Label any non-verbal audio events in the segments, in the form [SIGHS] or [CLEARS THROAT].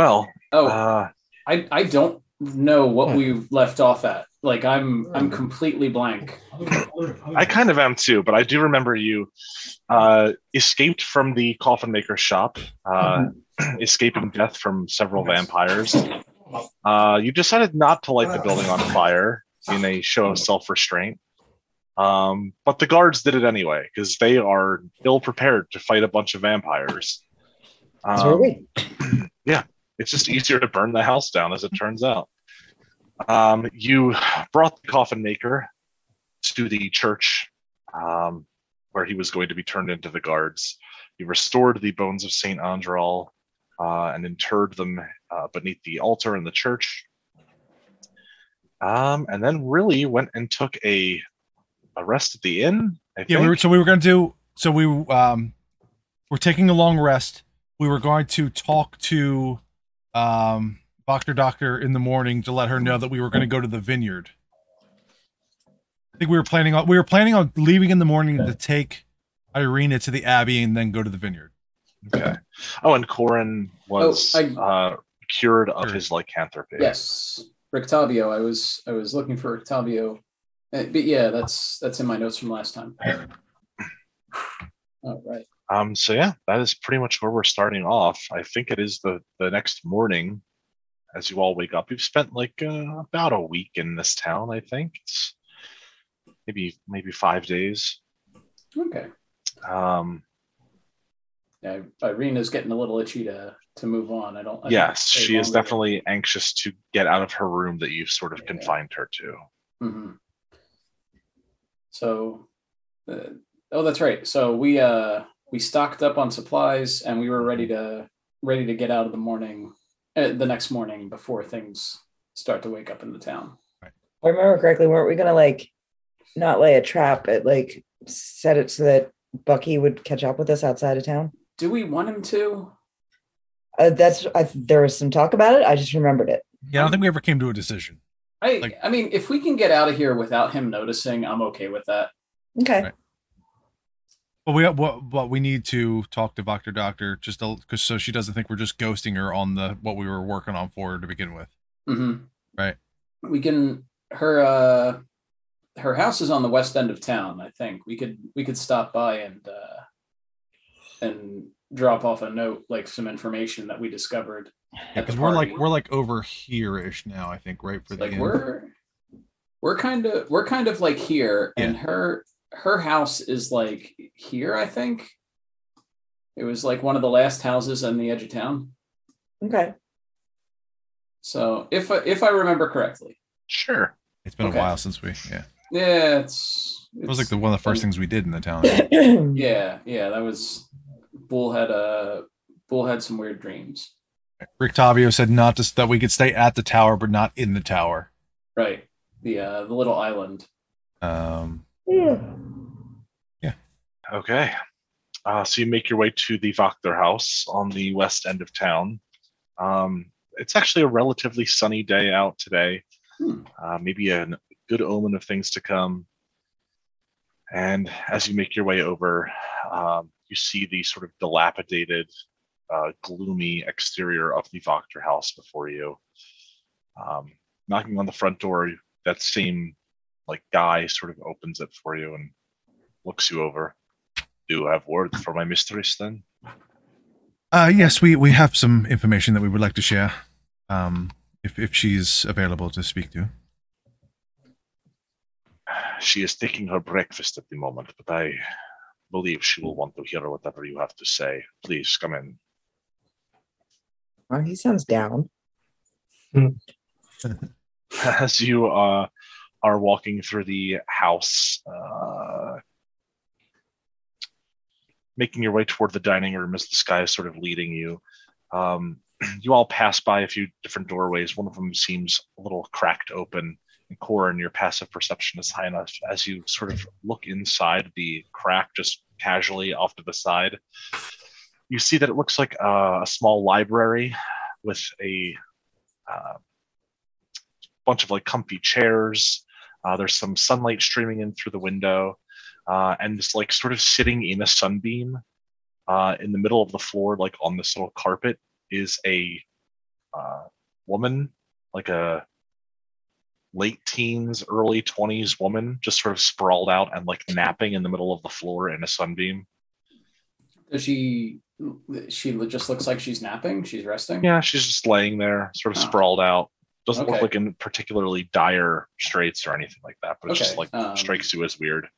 Well, Oh, uh, I I don't know what we left off at. Like I'm I'm completely blank. I kind of am too, but I do remember you uh, escaped from the coffin maker shop, uh, [CLEARS THROAT] escaping death from several vampires. Uh, you decided not to light the building on fire in a show of self restraint. Um, but the guards did it anyway because they are ill prepared to fight a bunch of vampires. So are Um, [CLEARS THROAT] we. It's just easier to burn the house down, as it turns out. Um, you brought the coffin maker to the church um, where he was going to be turned into the guards. You restored the bones of Saint Andral uh, and interred them uh, beneath the altar in the church. Um, and then really went and took a, a rest at the inn. I Yeah, we were so we were going to do so we um we're taking a long rest. We were going to talk to um Doctor Doctor in the morning to let her know that we were going to go to the vineyard. I think we were planning on we were planning on leaving in the morning to take Ireena to the abbey and then go to the vineyard. Okay. Oh, and Corin was Oh, I- uh, cured of Sure. his lycanthropy. Yes, Rictavio. I was I was looking for Rictavio, Uh, but yeah, that's that's in my notes from last time. [LAUGHS] All right. Um, so yeah, that is pretty much where we're starting off. I think it is the the next morning, as you all wake up. You've spent like uh, about a week in this town. I think it's maybe maybe five days. Okay. Um, Yeah, Ireena's getting a little itchy to to move on. I don't. I don't yes, she is definitely anxious to get out of her room that you've sort of Yeah. confined her to. Mhm. So, uh, oh, that's right. So we uh we stocked up on supplies and we were ready to ready to get out of the morning, uh, the next morning before things start to wake up in the town. If I remember correctly, weren't we gonna like not lay a trap, but like set it so that Bucky would catch up with us outside of town? Do we want him to? Uh, that's I, there was some talk about it. I just remembered it. Yeah, I don't think we ever came to a decision. I Like- I mean, if we can get out of here without him noticing, I'm okay with that. Okay. Right. But we what what we need to talk to Doctor Doctor just because so she doesn't think we're just ghosting her on the what we were working on for her to begin with. hmm Right. We can her uh her house is on the west end of town. I think we could we could stop by and uh and drop off a note like some information that we discovered. Yeah, because we're like we're like over here ish now. I think right for the like end. we're we're kind of we're kind of like here and her her house is like here i think it was like one of the last houses on the edge of town Okay. so if I, if i remember correctly Sure. It's been Okay. a while since we yeah. yeah it's, It was like the one of the first things we did in the town. [COUGHS] yeah yeah that was bull had a bull had some weird dreams Rictavio said not to that we could stay at the tower but not in the tower. right the uh the little island Um Okay. Uh, so you make your way to the Wachter house on the west end of town. Um, it's actually a relatively sunny day out today. Hmm. Uh, maybe a good omen of things to come. And as you make your way over, um, you see the sort of dilapidated, uh, gloomy exterior of the Wachter house before you. Um, knocking on the front door, that same like guy sort of opens it for you and looks you over. Do you have word for my mistress then? uh yes, we we have some information that we would like to share. Um if if she's available to speak to. She is taking her breakfast at the moment, but I believe she will want to hear whatever you have to say. Please come in. Oh, he sounds down. [LAUGHS] As you uh, are walking through the house, uh, making your way toward the dining room as the sky is sort of leading you, um, [CLEARS THROAT] you all pass by a few different doorways. One of them seems a little cracked open. And Corin, your passive perception is high enough as you sort of look inside the crack just casually off to the side. You see that it looks like a, a small library with a uh, bunch of like comfy chairs. Uh, there's some sunlight streaming in through the window, uh, and just like sort of sitting in a sunbeam uh, in the middle of the floor, like on this little carpet, is a uh, woman, like a late teens, early 20s woman, just sort of sprawled out and like napping in the middle of the floor in a sunbeam. Does she? She just looks like she's napping. She's resting. Yeah, she's just laying there, sort of Oh. sprawled out. Doesn't look like in particularly dire straits or anything like that, but it just like um, strikes you as weird.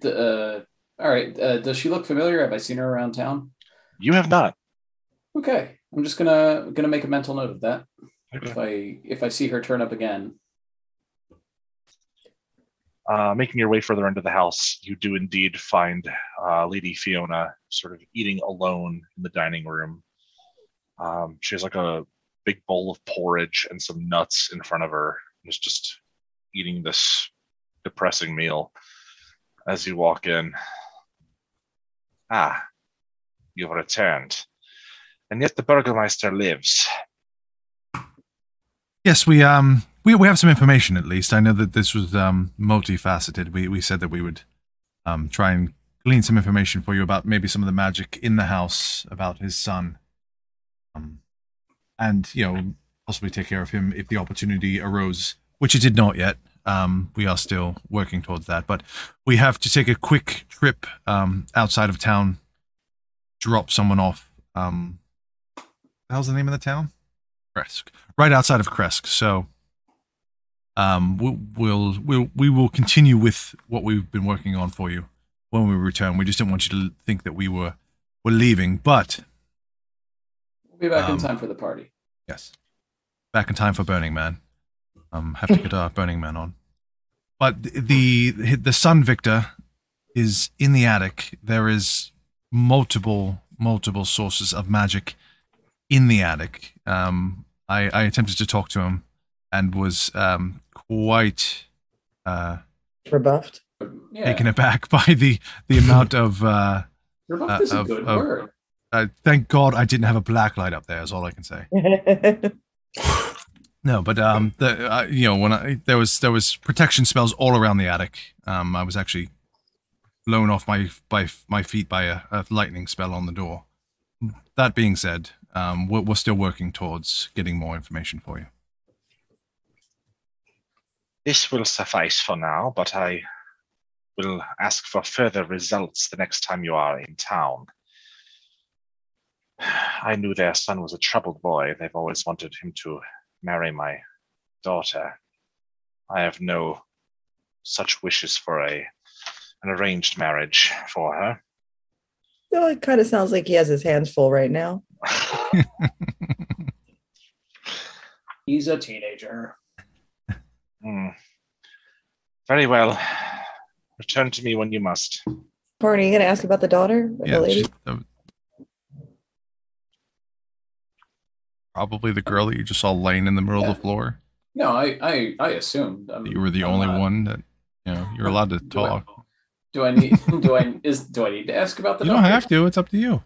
D- uh, all right. Uh, does she look familiar? Have I seen her around town? You have not. Okay. I'm just gonna gonna make a mental note of that. If I if I see her turn up again. Uh, making your way further into the house, you do indeed find uh, Lady Fiona sort of eating alone in the dining room. Um, she has like a big bowl of porridge and some nuts in front of her. and is just eating this depressing meal as you walk in. Ah, you've returned. And yet the Burgermeister lives. Yes, we um we, we have some information at least. I know that this was um multifaceted. We we said that we would um try and glean some information for you about maybe some of the magic in the house about his son. Um and you know possibly take care of him if the opportunity arose, which it did not yet. Um we are still working towards that, but we have to take a quick trip um outside of town drop someone off um the the name of the town? Krezk right outside of Krezk. So um, we'll, we'll we'll we will continue with what we've been working on for you when we return. We just didn't want you to think that we were were leaving, but We'll be back Um, in time for the party. Yes, back in time for Burning Man. Um, have to get our Burning Man on. But the the son Victor is in the attic. There is multiple multiple sources of magic in the attic. Um, I, I attempted to talk to him and was um, quite uh, Rebuffed. Yeah. taken aback [LAUGHS] by the the amount of. Uh, Rebuffed uh, is a of- good of- word. Uh, thank God I didn't have a black light up there. Is all I can say. [LAUGHS] No, but um, the uh, you know when I there was there was protection spells all around the attic. Um, I was actually blown off my by my feet by a, a lightning spell on the door. That being said, um, we're, we're still working towards getting more information for you. This will suffice for now, but I will ask for further results the next time you are in town. I knew their son was a troubled boy. They've always wanted him to marry my daughter. I have no such wishes for a an arranged marriage for her. well, it kind of sounds like he has his hands full right now. [LAUGHS] He's a teenager. Hmm. Very well. Return to me when you must. Barney, you gonna ask about the daughter Yeah, the lady? she- probably the girl that you just saw laying in the middle of the floor. No, I I I assumed I'm, That you were the I'm only not- one that you know you're allowed to Do I- talk. Do I need [LAUGHS] do I is do I need to ask about the? You don't have to. It's up to you.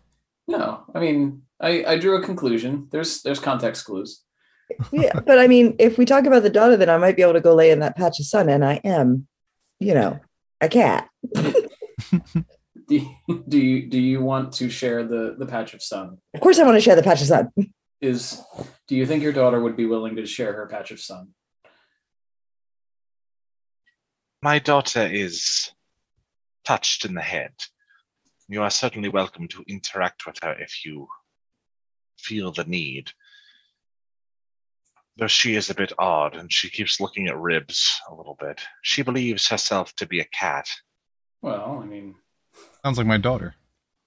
No, I mean I I drew a conclusion. There's there's context clues. yeah, but I mean, if we talk about the daughter, then I might be able to go lay in that patch of sun, and I am, you know, a cat. [LAUGHS] Do do you do you want to share the the patch of sun? Of course, I want to share the patch of sun. Is do you think your daughter would be willing to share her patch of sun? My daughter is touched in the head. You are certainly welcome to interact with her if you feel the need. Though she is a bit odd and she keeps looking at ribs a little bit. She believes herself to be a cat. Well, I mean, Sounds like my daughter.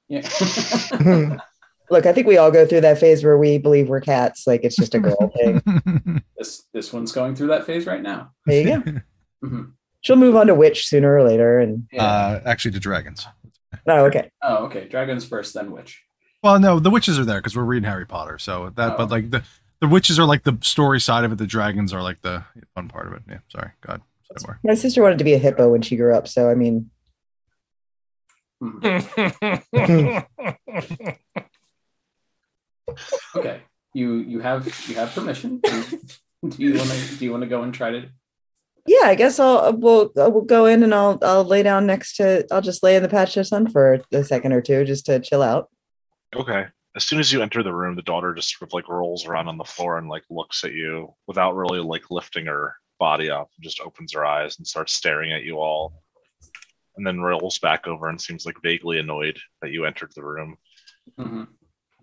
yeah. [LAUGHS] [LAUGHS] Look, I think we all go through that phase where we believe we're cats, like it's just a girl [LAUGHS] thing. this this one's going through that phase right now. There you go. [LAUGHS] Mhm. She'll move on to witch sooner or later, and Yeah. uh, actually, to dragons. oh, okay. oh, okay. Dragons first, then witch. Well, no, the witches are there because we're reading Harry Potter. So that, Oh. but like the the witches are like the story side of it. The dragons are like the fun part of it. Yeah, sorry, God, sidebar. My sister wanted to be a hippo when she grew up, so I mean, Mhm. [LAUGHS] Okay. You you have you have permission. Do you want to do you want to go and try to? yeah, I guess I'll we'll we'll go in and I'll I'll lay down next to I'll just lay in the patch of sun for a second or two just to chill out. Okay. as soon as you enter the room, the daughter just sort of like rolls around on the floor and like looks at you without really like lifting her body up and just opens her eyes and starts staring at you all. And then rolls back over and seems like vaguely annoyed that you entered the room. Mhm.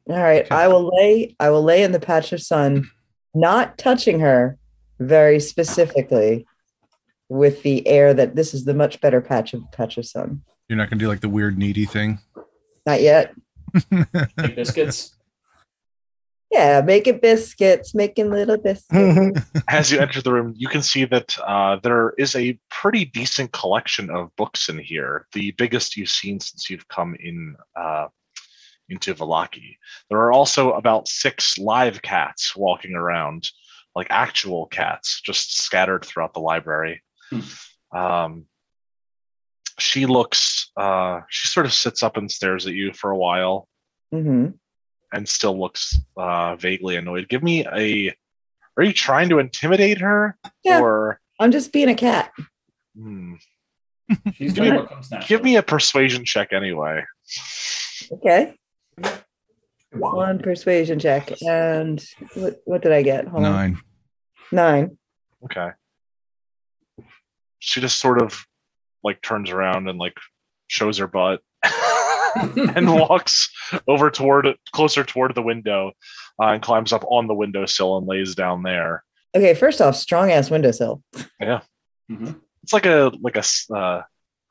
All right, I will lay. I will lay in the patch of sun, not touching her, very specifically, with the air that this is the much better patch of patch of sun. You're not gonna do like the weird needy thing. Not yet. [LAUGHS] Make biscuits. Yeah, making biscuits, making little biscuits. [LAUGHS] As you enter the room, you can see that uh, there is a pretty decent collection of books in here, the biggest you've seen since you've come in uh, into Vallaki. There are also about six live cats walking around, like actual cats, just scattered throughout the library. Um, she looks, uh, she sort of sits up and stares at you for a while mm-hmm. and still looks uh, vaguely annoyed. Give me a. Are you trying to intimidate her? Yeah. Or I'm just being a cat. hmm, [LAUGHS] She's Give me- what comes give me a persuasion check anyway. Okay. One persuasion check, and what, what did I get? Hold on. Nine. Nine. Okay. She just sort of like turns around and like shows her butt [LAUGHS] and [LAUGHS] walks over toward closer toward the window uh, and climbs up on the windowsill and lays down there. Okay, first off, strong ass windowsill. Mhm. It's like a like a uh,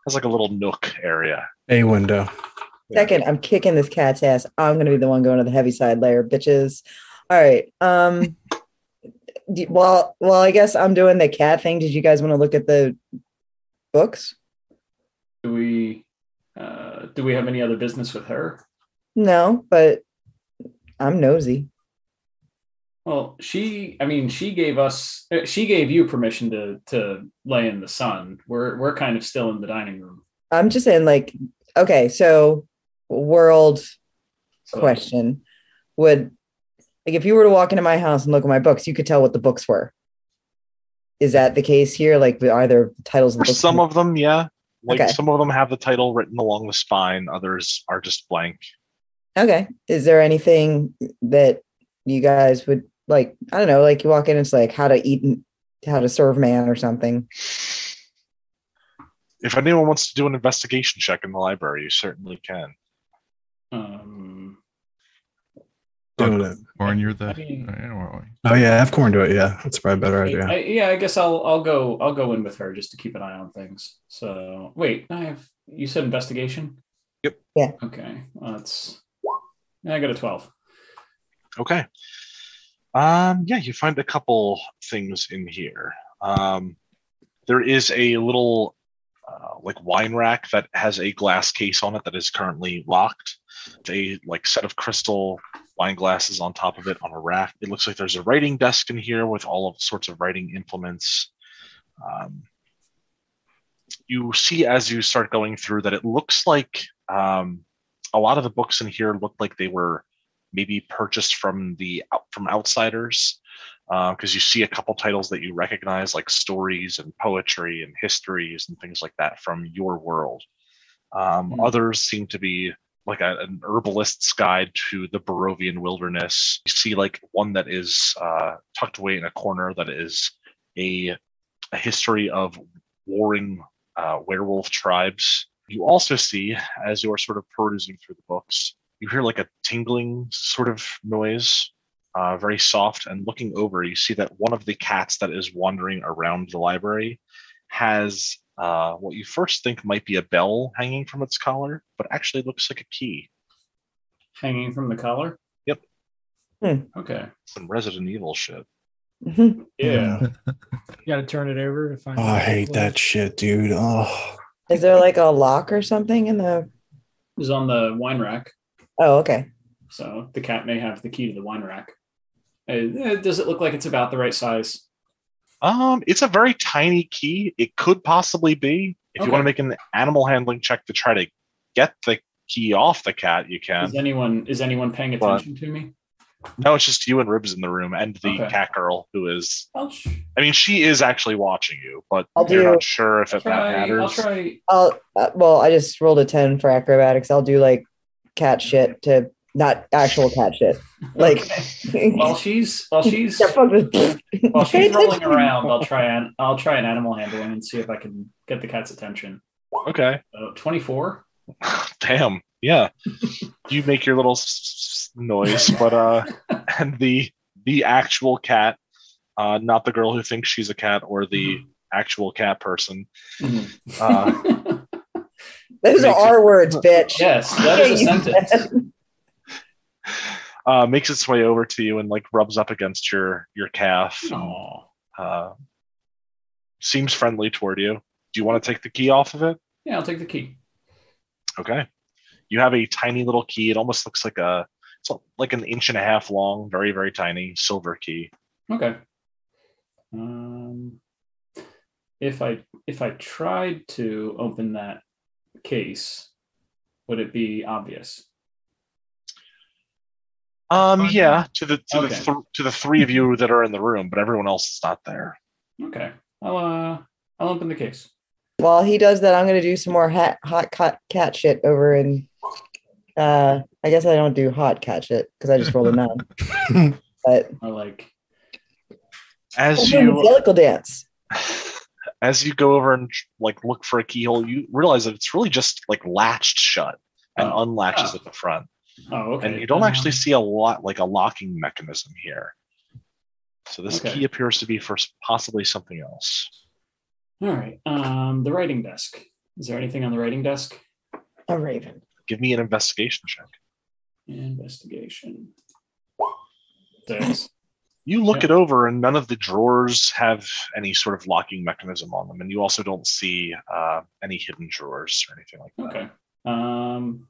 has like a little nook area. A window. Second, I'm kicking this cat's ass. I'm gonna be the one going to the Heaviside Layer, bitches. All right. Um. [LAUGHS] Well, well, I guess I'm doing the cat thing. Did you guys want to look at the books? Do we uh, do we have any other business with her? No, but I'm nosy. Well, she, I mean, she gave us, uh, she gave you permission to to lay in the sun. We're we're kind of still in the dining room. I'm just saying, like, okay, so world question would like if you were to walk into my house and look at my books, you could tell what the books were. Is that the case here? Like either titles of the books? some of them, yeah. Like Okay. some of them have the title written along the spine. Others are just blank. okay. Is there anything that you guys would like? I don't know. Like you walk in, it's like how to eat, and how to serve man or something. If anyone wants to do an investigation check in the library, you certainly can. Um, Doing it. Or you're the. I mean- I don't know. Oh yeah, have Corin do it. Yeah, that's probably a better I, idea. I- yeah, I guess I'll I'll go I'll go in with her just to keep an eye on things. So wait, I have you said investigation. Yep. Yeah. Okay, well, that's I got a twelve. Okay. Um, yeah, you find a couple things in here. Um, there is a little uh, like wine rack that has a glass case on it that is currently locked. A like set of crystal wine glasses on top of it on a rack. It looks like there's a writing desk in here with all of sorts of writing implements. Um, you see as you start going through that it looks like um, a lot of the books in here look like they were maybe purchased from the from outsiders because you see a couple titles that you recognize like stories and poetry and histories and things like that from your world um, Hmm. others seem to be like a, an herbalist's guide to the barovian wilderness you see like one that is uh, tucked away in a corner that is a, a history of warring uh, werewolf tribes you also see as you're sort of perusing through the books you hear like a tingling sort of noise, uh, very soft. And looking over, you see that one of the cats that is wandering around the library has uh, what you first think might be a bell hanging from its collar, but actually looks like a key. Hanging from the collar. Yep. Hmm. Okay. Some Resident Evil shit. [LAUGHS] Yeah. You got to turn it over to find. Oh, I hate that shit, dude. Oh, Is there like a lock or something in the? is on the wine rack, Oh, okay. so the cat may have the key to the wine rack. Uh, eh, does it look like it's about the right size? Um, it's a very tiny key. It could possibly be. If Okay. you want to make an animal handling check to try to get the key off the cat, you can. Is anyone is anyone paying But- attention to me? No, it's just you and Ribs in the room, and the Okay. cat girl who is. I'll, sh- I mean, she is actually watching you, but I'll you're do- not sure if I'll it that try. matters. I'll try. I'll. Uh, well, I just rolled a ten for acrobatics. I'll do like cat shit to not actual cat shit. Like, Okay. while she's while [LAUGHS] she's Yeah, fuck this. while she's [LAUGHS] rolling around, I'll try and I'll try an animal handling and see if I can get the cat's attention. Okay. Uh, Twenty four. [LAUGHS] Damn. Yeah. you make your little s- s- noise, but uh, and the the actual cat, uh, not the girl who thinks she's a cat or the actual cat person, uh, Those are Makes it- our words, bitch. yes, that is a sentence. [LAUGHS] uh, makes its way over to you and like rubs up against your your calf. Uh, seems friendly toward you. Do you want to take the key off of it? Yeah, I'll take the key. Okay. You have a tiny little key. It almost looks like a it's like an inch and a half long, very very tiny silver key. Okay. Um, if I if I tried to open that case, would it be obvious? Um, yeah, to the to Okay. the th- to the three of you that are in the room, but everyone else is not there. Okay, I'll uh I'll open the case. While he does that, I'm gonna do some more hat, hot cat, cat shit over in. Uh, I guess I don't do hot cat shit because I just rolled a [LAUGHS] nine. [LAUGHS] but Or like, As over in you Jellicle dance. [LAUGHS] as you go over and like look for a keyhole, you realize that it's really just like latched shut and Oh. unlatches Oh. at the front, oh, okay. and you don't um, actually see a lot like a locking mechanism here. So this Okay. key appears to be for possibly something else. All right. Um, the writing desk. Is there anything on the writing desk? A raven. Give me an investigation check. Investigation. Six. [LAUGHS] You look Yeah. it over, and none of the drawers have any sort of locking mechanism on them, and you also don't see uh, any hidden drawers or anything like that. Okay. Um,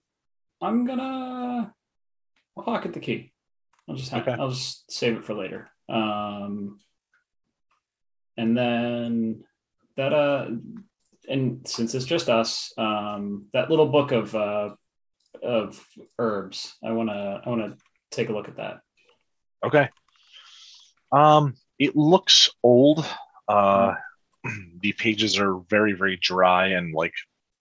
I'm gonna I'll pocket the key. I'll just have, Okay. I'll just save it for later. Um, and then that uh, and since it's just us, um, that little book of uh of herbs, I wanna I wanna take a look at that. Okay. Um, it looks old. Uh, [CLEARS THROAT] the pages are very, very dry, and like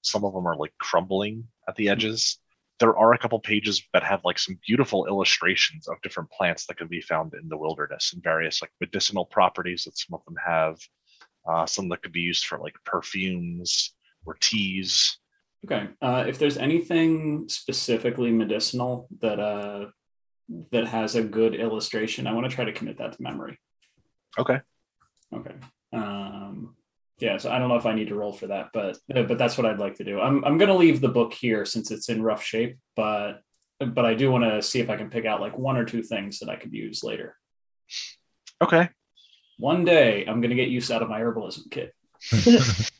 some of them are like crumbling at the edges. There are a couple pages that have like some beautiful illustrations of different plants that can be found in the wilderness and various like medicinal properties that some of them have. Uh, some that could be used for like perfumes or teas. Okay. Uh, if there's anything specifically medicinal that uh that has a good illustration, I want to try to commit that to memory. Okay. Okay. Um, yeah. So I don't know if I need to roll for that, but uh, but that's what I'd like to do. I'm I'm gonna leave the book here since it's in rough shape, but but I do want to see if I can pick out like one or two things that I could use later. Okay. One day I'm gonna get use out of my herbalism kit. [LAUGHS]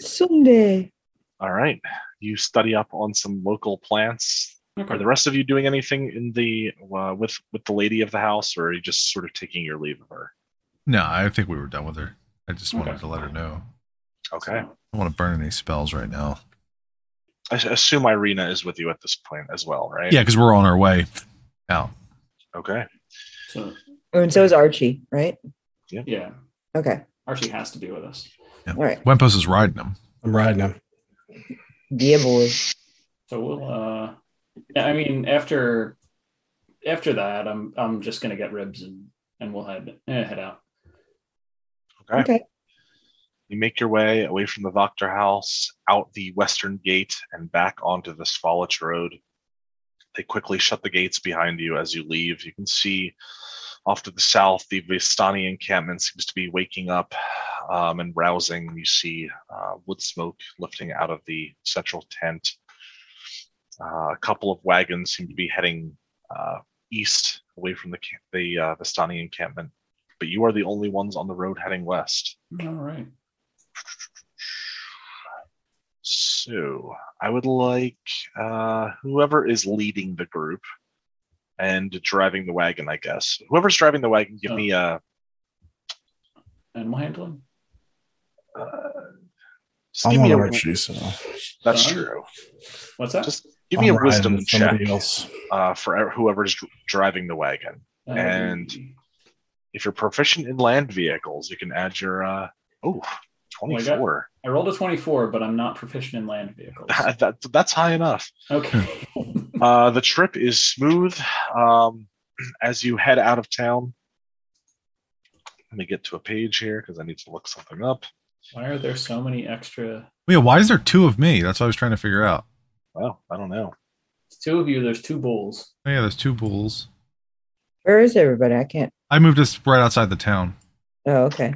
Someday. All right. You study up on some local plants. Okay. Are the rest of you doing anything in the uh, with with the lady of the house, or are you just sort of taking your leave of her? no, I think we were done with her. I just wanted Okay. to let her know. Okay. I don't want to burn any spells right now. I assume Ireena is with you at this point as well, right? Yeah, because we're on our way out. Okay. So Oh, and so is Archie, right? yeah, Yeah. Okay. Archie has to be with us. All right. Wempos is riding him. I'm riding him. Yeah, boy. So we'll uh yeah, I mean after after that I'm I'm just gonna get ribs and and we'll head eh, head out. Okay. Okay. You make your way away from the Wachter house, out the western gate, and back onto the Svalich road. They quickly shut the gates behind you as you leave. You can see off to the south, the Vistani encampment seems to be waking up um, and rousing. You see uh, wood smoke lifting out of the central tent. Uh, a couple of wagons seem to be heading uh, east away from the the uh, Vistani encampment, but you are the only ones on the road heading west. All right. So I would like uh, whoever is leading the group and driving the wagon. I guess whoever's driving the wagon, give Oh. me a. Animal handling? Uh, I'm give on me a. Archie, so That's Done. true. What's that? Just give me I'm a wisdom check else. uh, for whoever's dr- driving the wagon. Uh, and- If you're proficient in land vehicles, you can add your. Uh, oh, Oh my God. 24. I rolled a 24, but I'm not proficient in land vehicles. [LAUGHS] that, that, that's high enough. Okay. [LAUGHS] [LAUGHS] Uh, the trip is smooth. Um, as you head out of town, let me get to a page here because I need to look something up. Why are there so many extra? Yeah, why is there two of me? That's what I was trying to figure out. Well, I don't know. It's two of you. There's two bulls. Oh, yeah, there's two bulls. Where is everybody? I can't. I moved us right outside the town. Oh, okay.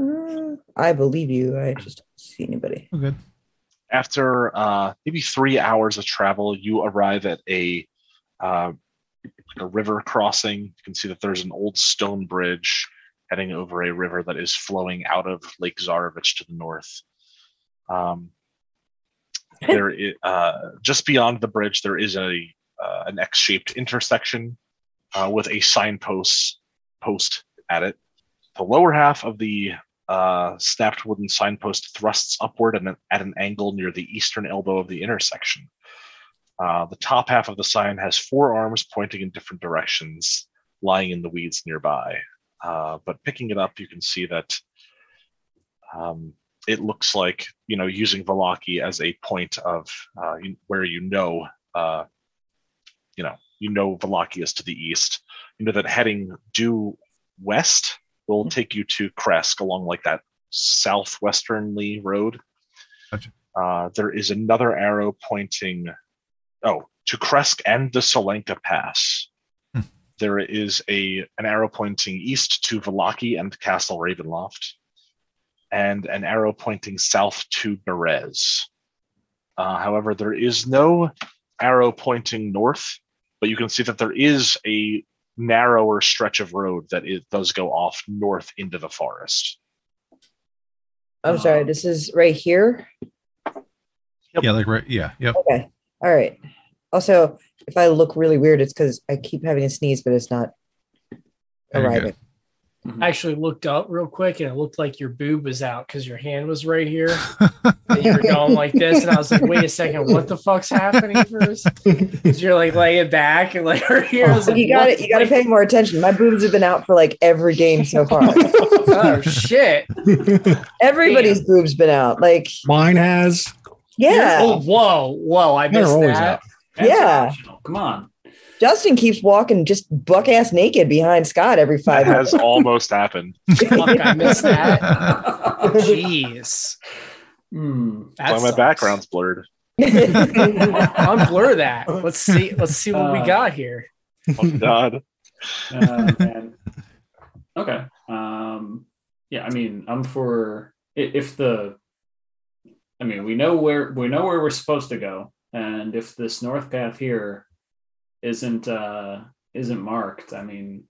Uh, I believe you. I just don't see anybody. Oh, good. After uh, maybe three hours of travel, you arrive at a uh, a river crossing. You can see that there's an old stone bridge heading over a river that is flowing out of Lake Zarovich to the north. Um, [LAUGHS] there, i- uh, just beyond the bridge, there is a uh, an X-shaped intersection uh, with a signpost post at it. The lower half of the uh, snapped wooden signpost thrusts upward and at an angle near the eastern elbow of the intersection. Uh, the top half of the sign has four arms pointing in different directions, lying in the weeds nearby. Uh, but picking it up, you can see that um, it looks like you know using Vallaki as a point of uh, where you know uh, you know you know Vallaki is to the east. You know that heading due west will take you to Krezk along like that southwesternly road. Gotcha. Uh, there is another arrow pointing, oh, to Krezk and the Tsolenka Pass. Hmm. There is a an arrow pointing east to Vallaki and Castle Ravenloft, and an arrow pointing south to Berez. Uh, however, there is no arrow pointing north, but you can see that there is a narrower stretch of road that it does go off north into the forest. I'm sorry. This is right here. Yep. Yeah, like right. Yeah, yep. Okay. All right. Also, if I look really weird, it's because I keep having a sneeze, but it's not Very good. arriving. I actually looked up real quick and it looked like your boob was out because your hand was right here. [LAUGHS] And you were going like this. And I was like, wait a second, what the fuck's happening first? [LAUGHS] 'Cause you're like laying back and like [LAUGHS] right here. Was like, you got what? to You got to pay more attention. My boobs have been out for like every game so far. Oh shit. Everybody's boobs been out. Like, Mine has. yeah, Oh, whoa, whoa. I They're missed that. out. That's Yeah. optional. Come on. Justin keeps walking just buck ass naked behind Scott every That five has minutes. almost happened. [LAUGHS] Fuck, I missed that. Jeez. Hmm. That Why my background's blurred. [LAUGHS] Unblur that. Let's see. Let's see what we Uh, got here. Oh God. [LAUGHS] Uh, man. Okay. Um, yeah, I mean, I'm for if the. I mean, we know where we know where we're supposed to go, and if this north path here isn't uh isn't marked, I mean,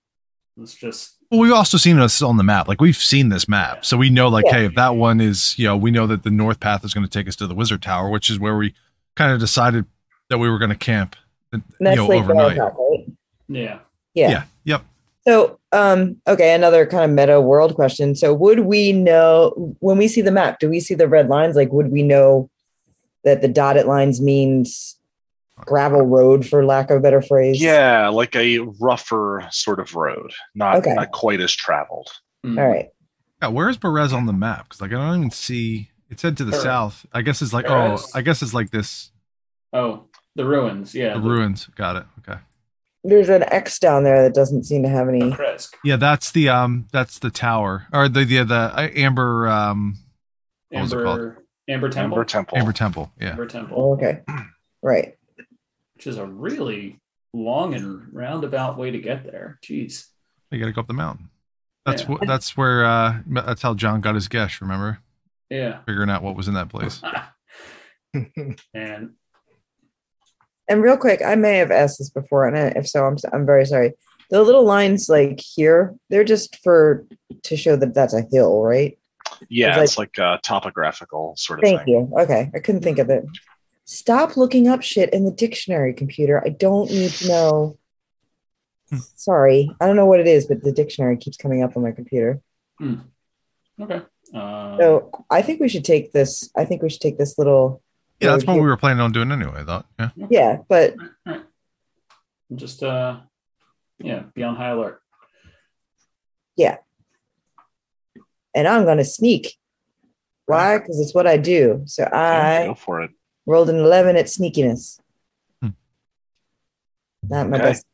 let's just Well, we've also seen this on the map. Like we've seen this map, so we know like, Yeah. hey, if that one is, you know, we know that the north path is going to take us to the Wizard Tower, which is where we kind of decided that we were going to camp, you know, overnight. Valentine, right? yeah. Yeah. Yep. So, um, okay, another kind of meta world question. So, would we know when we see the map? Do we see the red lines? Like, would we know that the dotted lines means gravel road, for lack of a better phrase? Yeah, like a rougher sort of road, not Okay. not quite as traveled. Hmm. All right. Yeah, where's Berez on the map? Because like I don't even see. It said to the Berez. south. I guess it's like Berez. oh, I guess it's like this. Oh, the ruins. Yeah. The ruins. Got it. Okay. There's an X down there that doesn't seem to have any. Yeah, that's the um, that's the tower or the the the uh, amber um What was it called? Amber, Amber Temple. Amber Temple. amber temple. Yeah. Amber Temple. Oh, okay. Right. Which is a really long and roundabout way to get there. Jeez. You got to go up the mountain. That's Yeah. what. That's where. uh That's how John got his guess. Remember, Yeah. figuring out what was in that place. [LAUGHS] [LAUGHS] and And real quick, I may have asked this before, and if so, I'm I'm very sorry. The little lines like here, they're just for to show that that's a hill, right? Yeah, It's it's like a topographical sort of Thank thing. you. Okay, I couldn't think of it. Stop looking up shit in the dictionary, computer. I don't need to know. Hmm. Sorry, I don't know what it is, but the dictionary keeps coming up on my computer. okay. Um, So I think we should take this. I think we should take this little. Yeah, that's what here. we were planning on doing anyway. I thought. Yeah. Yeah, but Alright. Just uh yeah, be on high alert. Yeah. And I'm gonna sneak. Why? Because it's what I do. So Yeah, I go for it. Rolled an 11 at sneakiness. Hmm. Not my Okay. best.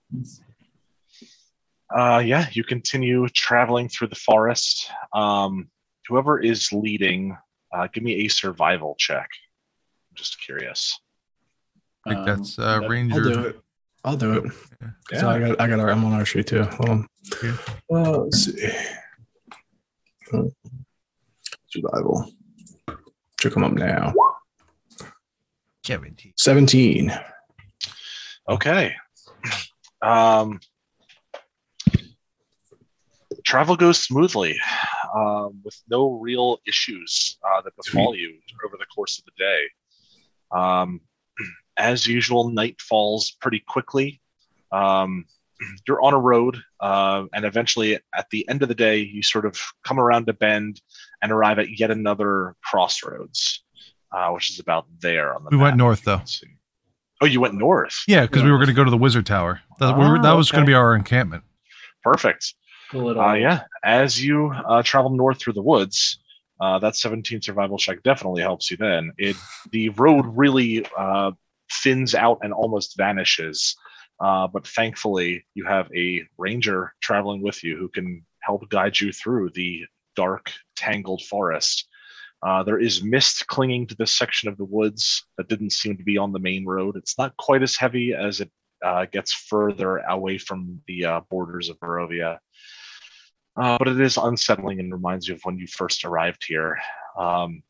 Uh, yeah, you continue traveling through the forest. Um, whoever is leading, uh, give me a survival check. I'm just curious. I think Um, that's uh, that- I'll Ranger. do it. I'll do it. Yeah. So I got I got our I'm on archery too. Hold on. Yeah. Uh, let's see. Survival. Should come up now. 17. 17. Okay. Um, travel goes smoothly um, with no real issues uh, that befall you over the course of the day. Um, as usual, night falls pretty quickly. Um, you're on a road, uh, and eventually, at the end of the day, you sort of come around a bend and arrive at yet another crossroads, uh, which is about there on the We went north, though. Oh, you went north. Yeah, because we were going to go to the Wizard Tower. That, we were, that Oh, was going to be our encampment. Perfect. a little, Uh, yeah, as you uh, travel north through the woods, uh, that 17 survival check definitely helps you. Then it the road really uh, thins out and almost vanishes, uh, but thankfully you have a ranger traveling with you who can help guide you through the dark, tangled forest. Uh, there is mist clinging to this section of the woods that didn't seem to be on the main road. It's not quite as heavy as it uh, gets further away from the uh, borders of Barovia. Uh, but it is unsettling and reminds you of when you first arrived here. Um,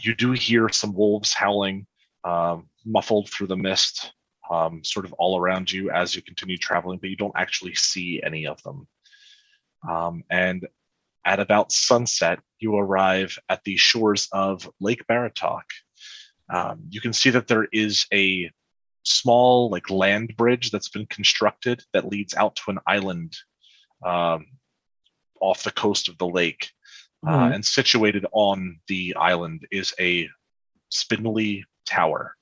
you do hear some wolves howling, um, muffled through the mist, um, sort of all around you as you continue traveling, but you don't actually see any of them. Um, and at about sunset, you arrive at the shores of Lake Baratok. Um, you can see that there is a small, like land bridge that's been constructed that leads out to an island um, off the coast of the lake. Uh, Mhm. and situated on the island is a spindly tower.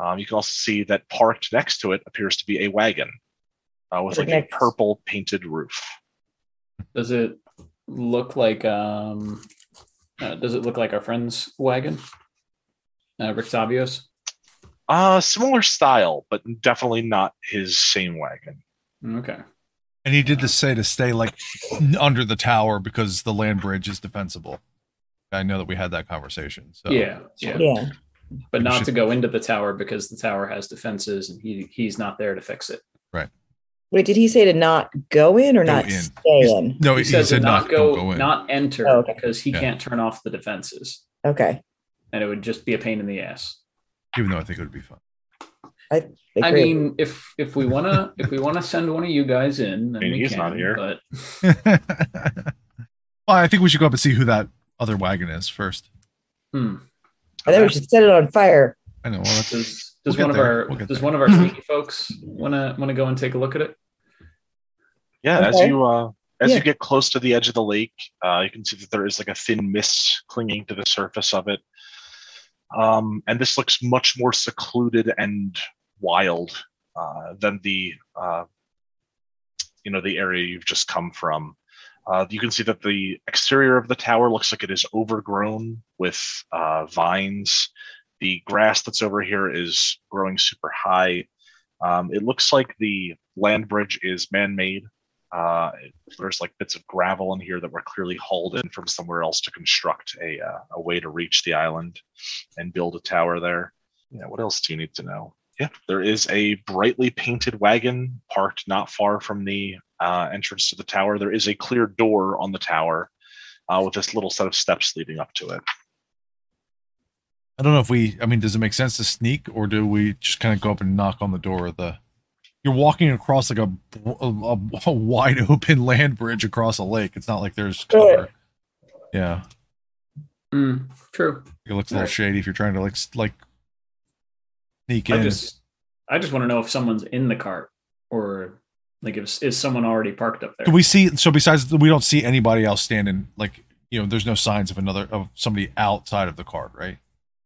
Um, you can also see that parked next to it appears to be a wagon uh, with like a purple painted roof. Does it look like um uh, does it look like our friend's wagon? Uh Rictavio's? Uh, similar style, but definitely not his same wagon. Okay. And he did just say to stay like [CLEARS THROAT] under the tower because the land bridge is defensible. I know that we had that conversation. So yeah, yeah. Yeah. But not should- to go into the tower because the tower has defenses and he he's not there to fix it. Wait, did he say to not go in or Go not in. stay He's- in? No, He, he, says said to not, not go, go in. not enter Oh, okay. because he Yeah. can't turn off the defenses. Okay. And it would just be a pain in the ass. even though I think it would be fun. I Agree. mean, if if we wanna [LAUGHS] if we wanna send one of you guys in, then I mean, we he's can, not here. But [LAUGHS] well, I think we should go up and see who that other wagon is first. hmm. I think we should set it on fire. I know. Well, that's, does We'll one of there. our We'll does there. one of our sneaky folks wanna wanna go and take a look at it? Yeah, as you uh, as Yeah. you get close to the edge of the lake, uh, you can see that there is like a thin mist clinging to the surface of it. Um, and this looks much more secluded and wild uh, than the uh, you know the area you've just come from. Uh, you can see that the exterior of the tower looks like it is overgrown with uh, vines. The grass that's over here is growing super high. Um, it looks like the land bridge is man-made. Uh, there's like bits of gravel in here that were clearly hauled in from somewhere else to construct a uh, a way to reach the island and build a tower there. Yeah, what else do you need to know? Yeah, there is a brightly painted wagon parked not far from the uh, entrance to the tower. There is a clear door on the tower uh, with this little set of steps leading up to it. I don't know if we. I mean, does it make sense to sneak, or do we just kind of go up and knock on the door of the? You're walking across like a, a, a wide open land bridge across a lake. It's not like there's cover. Yeah, Hmm, true. it looks a little Right. shady if you're trying to like like sneak I in. just I just want to know if someone's in the cart or like if is someone already parked up there. Do we see? So besides, we don't see anybody else standing. Like you know, there's no signs of another of somebody outside of the cart, right?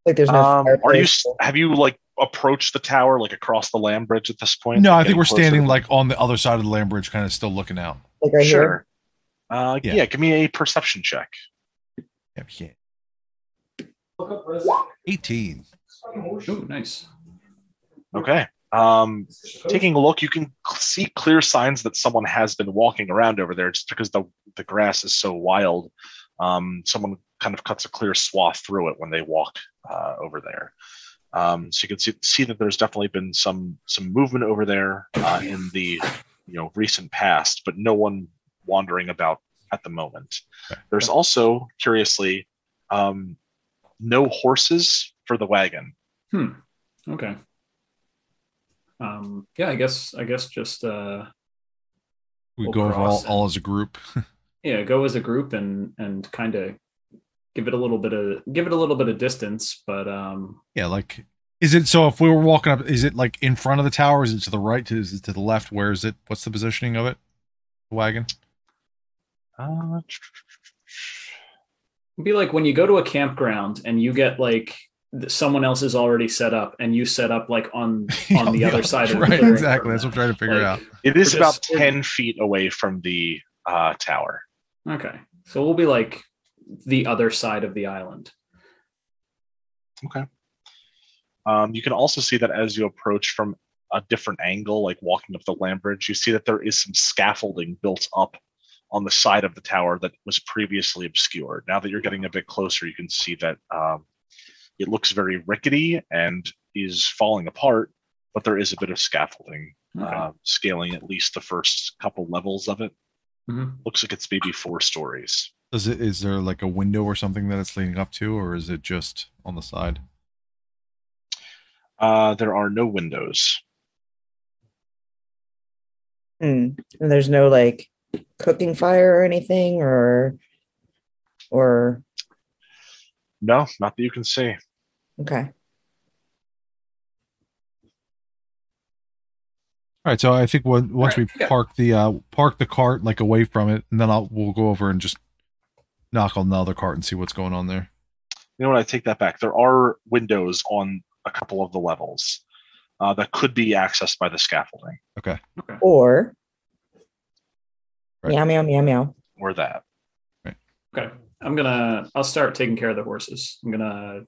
Like there's no Um, are you? Have you like approached the tower like across the land bridge at this point? No, I think we're closer? standing like on the other side of the land bridge, kind of still looking out. like right sure. Uh, Yeah. yeah. give me a perception check. Yeah, yeah. 18. Ooh, nice. Okay. Um, taking a look, you can see clear signs that someone has been walking around over there just because the, the grass is so wild. Um, someone kind of cuts a clear swath through it when they walk uh, over there. Um, so you can see, see that there's definitely been some some movement over there uh, in the you know recent past, but no one wandering about at the moment. There's also, curiously, um, no horses for the wagon. Hmm. Okay. Um, yeah, I guess I guess just uh We We'll go over all, cross all as a group. [LAUGHS] yeah, go as a group and and kind of give it a little bit of give it a little bit of distance, but um yeah, like is it so if we were walking up, is it like in front of the tower? Is it to the right? Is it to the left? Where is it? What's the positioning of it? The wagon? Uh, it'd be like when you go to a campground and you get like someone else is already set up and you set up like on [LAUGHS] on the other side of the right, clearing exactly. That's what I'm trying to figure Like, out. it is about just- 10 feet away from the uh, tower. Okay. So we'll be like the other side of the island. Okay. Um, you can also see that as you approach from a different angle, like walking up the land bridge, you see that there is some scaffolding built up on the side of the tower that was previously obscured. Now that you're getting a bit closer, you can see that um, it looks very rickety and is falling apart, but there is a bit of scaffolding Okay. uh, scaling at least the first couple levels of it. Mhm. Looks like it's maybe four stories. Does it is there like a window or something that it's leading up to, or is it just on the side? Uh, there are no windows. Hmm. And there's no like cooking fire or anything, or or No, not that you can see. okay. All right, so I think once right, we yeah. park the uh park the cart like away from it, and then I'll we'll go over and just knock on the other cart and see what's going on there. You know what? I take that back. There are windows on a couple of the levels uh, that could be accessed by the scaffolding Okay. Or Right. meow meow meow meow. or that. Okay. I'm gonna I'll start taking care of the horses. I'm gonna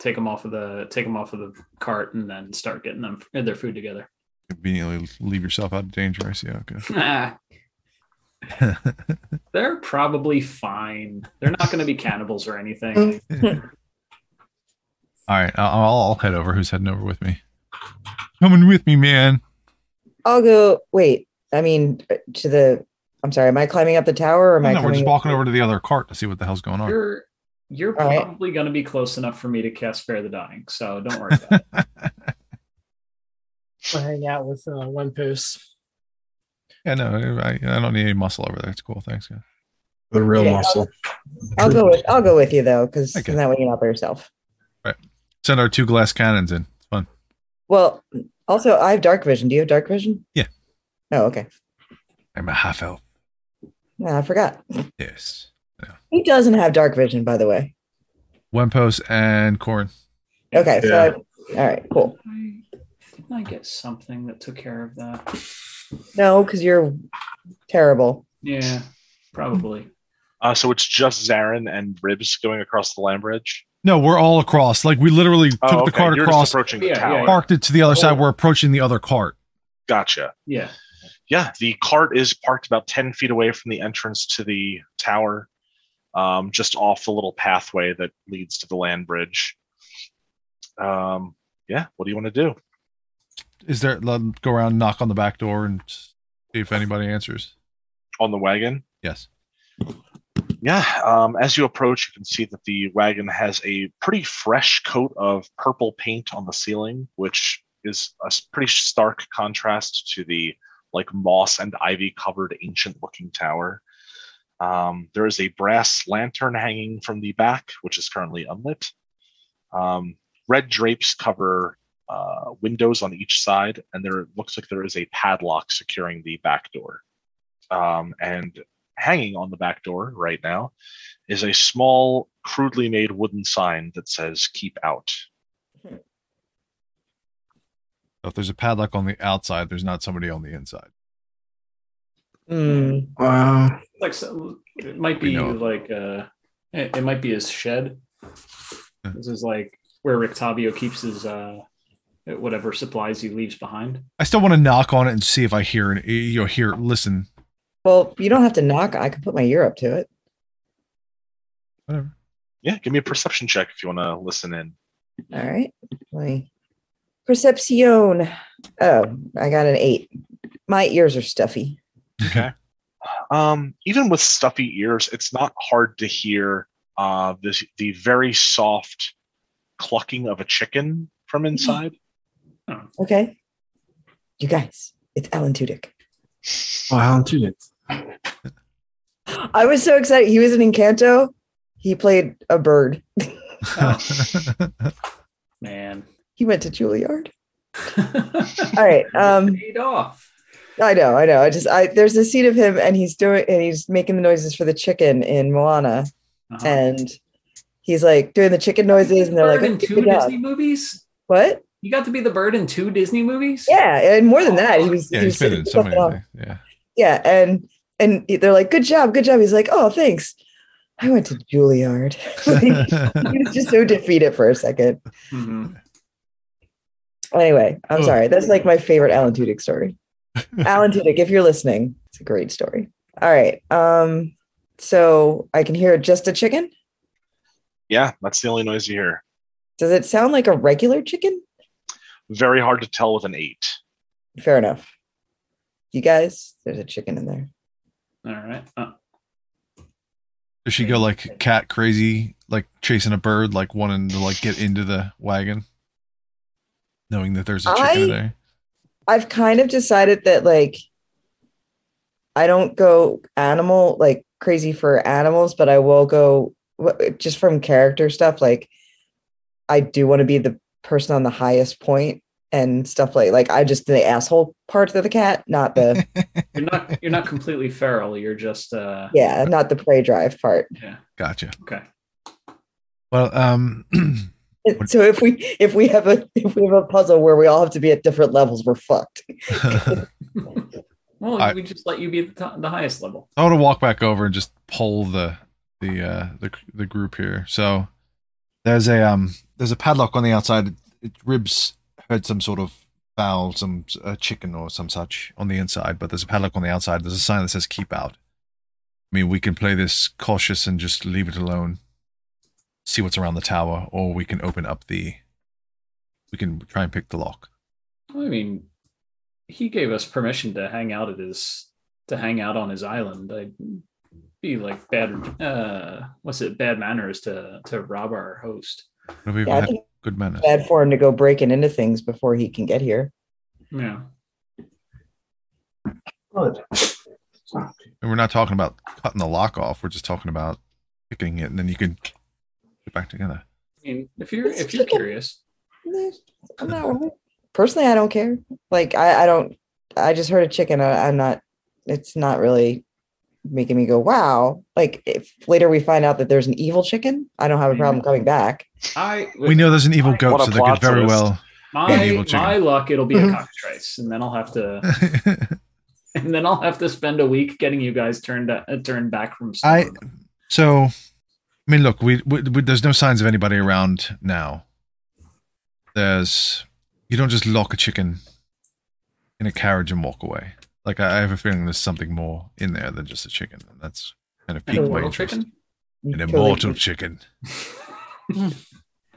take them off of the take them off of the cart and then start getting them their food together. Conveniently leave yourself out of danger. I see. Okay. [LAUGHS] [LAUGHS] They're probably fine. They're not gonna be cannibals or anything. [LAUGHS] All right, I'll, I'll I'll head over. Who's heading over with me? Coming with me, man. I'll go. Wait, I mean uh, to the. I'm sorry. Am I climbing up the tower or am I no, we're just walking over to the other cart to see what the hell's going on. You're you're All right. probably gonna be close enough for me to cast Spare the Dying, so don't worry about it. [LAUGHS] We'll hang out with uh, one post. Yeah, no, I, I don't need any muscle over there. It's cool. Thanks, guys. The real Yeah. muscle. I'll go with. I'll go with you though, because Okay. that way you're not by yourself. Right. Send our two glass cannons in. It's fun. Well, also I have dark vision. Do you have dark vision? Yeah. Oh, okay. I'm a half elf. No, I forgot. Yes. Who doesn't have dark vision, by the way? Wempos and Corin. Okay, so Yeah. I- all right, cool. I, didn't I get something that took care of that? No, because you're terrible. Yeah, probably. Uh, so it's just Zarin and Ribs going across the land bridge. No, we're all across. Like we literally took Oh, the cart You're across, just approaching the Yeah, yeah, tower. yeah. parked it to the other side. Oh. We're approaching the other cart. Gotcha. Yeah. Yeah, the cart is parked about 10 feet away from the entrance to the tower, um, just off the little pathway that leads to the land bridge. Um, yeah, what do you want to do? Is there? Let go around, knock on the back door, and see if anybody answers. On the wagon? Yes. Yeah, um, as you approach, you can see that the wagon has a pretty fresh coat of purple paint on the ceiling, which is a pretty stark contrast to the like moss and ivy covered ancient looking tower. Um, there is a brass lantern hanging from the back, which is currently unlit. Um, red drapes cover uh, windows on each side, and there looks like there is a padlock securing the back door. Um, and hanging on the back door right now is a small, crudely made wooden sign that says "Keep Out." So if there's a padlock on the outside, there's not somebody on the inside. Hmm. Wow. Like so, it might be know. like uh it, it might be his shed. This is like where Rictavio keeps his uh whatever supplies he leaves behind. I still want to knock on it and see if I hear it. You know, hear listen. Well, you don't have to knock. I can put my ear up to it. Whatever. Yeah, give me a perception check if you want to listen in. All right. My perception. Oh, I got an eight. My ears are stuffy. Okay. [LAUGHS] um, even with stuffy ears, it's not hard to hear uh, this the very soft clucking of a chicken from inside. Okay. You guys, it's Alan Tudyk. Oh, Alan Tudyk. I was so excited. He was in Encanto. He played a bird. [LAUGHS] [LAUGHS] Man. He went to Juilliard. [LAUGHS] All right. Um, Paid off. I know, I know. I just, I there's a scene of him, and he's doing, and he's making the noises for the chicken in Moana, Uh-huh. and he's like doing the chicken noises, and they're like, Bird in two. Disney movies. "What?" You got to be the bird in two Disney movies. Yeah, and more than that, he was. yeah, he he's was been in so many things. Yeah. Yeah, and and they're like, "Good job, good job." He's like, "Oh, thanks." I went to Juilliard. [LAUGHS] he was just so defeated for a second. Mhm. Anyway, I'm Ugh. sorry. That's like my favorite Alan Tudyk story. [LAUGHS] Alan Tudyk, if you're listening, it's a great story. All right. Um, so I can hear just a chicken. Yeah, that's the only noise you hear. Does it sound like a regular chicken? Very hard to tell with an eight. Fair enough. You guys, there's a chicken in there. All right. Uh, Does she go like cat crazy, like chasing a bird, like wanting to like get into the wagon, knowing that there's a chicken I- there? I've kind of decided that like I don't go animal like crazy for animals, but I will go just from character stuff. Like I do want to be the person on the highest point and stuff like like I just the asshole part of the cat, not the [LAUGHS] you're not you're not completely feral. You're just uh yeah, not the prey drive part. yeah. Gotcha. Okay. Well, um, [CLEARS THROAT] So if we if we have a if we have a puzzle where we all have to be at different levels, we're fucked. [LAUGHS] Well, I- we just let you be the, top, the highest level. I want to walk back over and just pull the the uh the the group here. So there's a um there's a padlock on the outside. It, ribs heard some sort of fowl, some chicken or some such on the inside, but there's a padlock on the outside. There's a sign that says "Keep Out." I mean, we can play this cautious and just leave it alone, see what's around the tower, or we can open up the. We can try and pick the lock. I mean, he gave us permission to hang out at his to hang out on his island. I'd be like bad uh what's it bad manners to to rob our host. We've Yeah, I had think good manners. bad for him to go breaking into things before he can get here. Yeah. And we're not talking about cutting the lock off. We're just talking about picking it, and then you can get back together. I mean, if you're It's if you're curious. I'm not personally. I don't care. Like I, I don't. I just heard a chicken. I, I'm not. It's not really making me go wow. Like if later we find out that there's an evil chicken, I don't have a problem coming back. I We know there's an evil What goat, so they could plot very twist. well. my evil chicken. my luck it'll be a [LAUGHS] cockatrice and then I'll have to [LAUGHS] and then I'll have to spend a week getting you guys turned uh, turned back from I so. I mean, look, we, we, we there's no signs of anybody around now. There's you don't just lock a chicken in a carriage and walk away. Like I, I have a feeling there's something more in there than just a chicken, and that's kind of piqued my interest. chicken? An immortal chicken. [LAUGHS]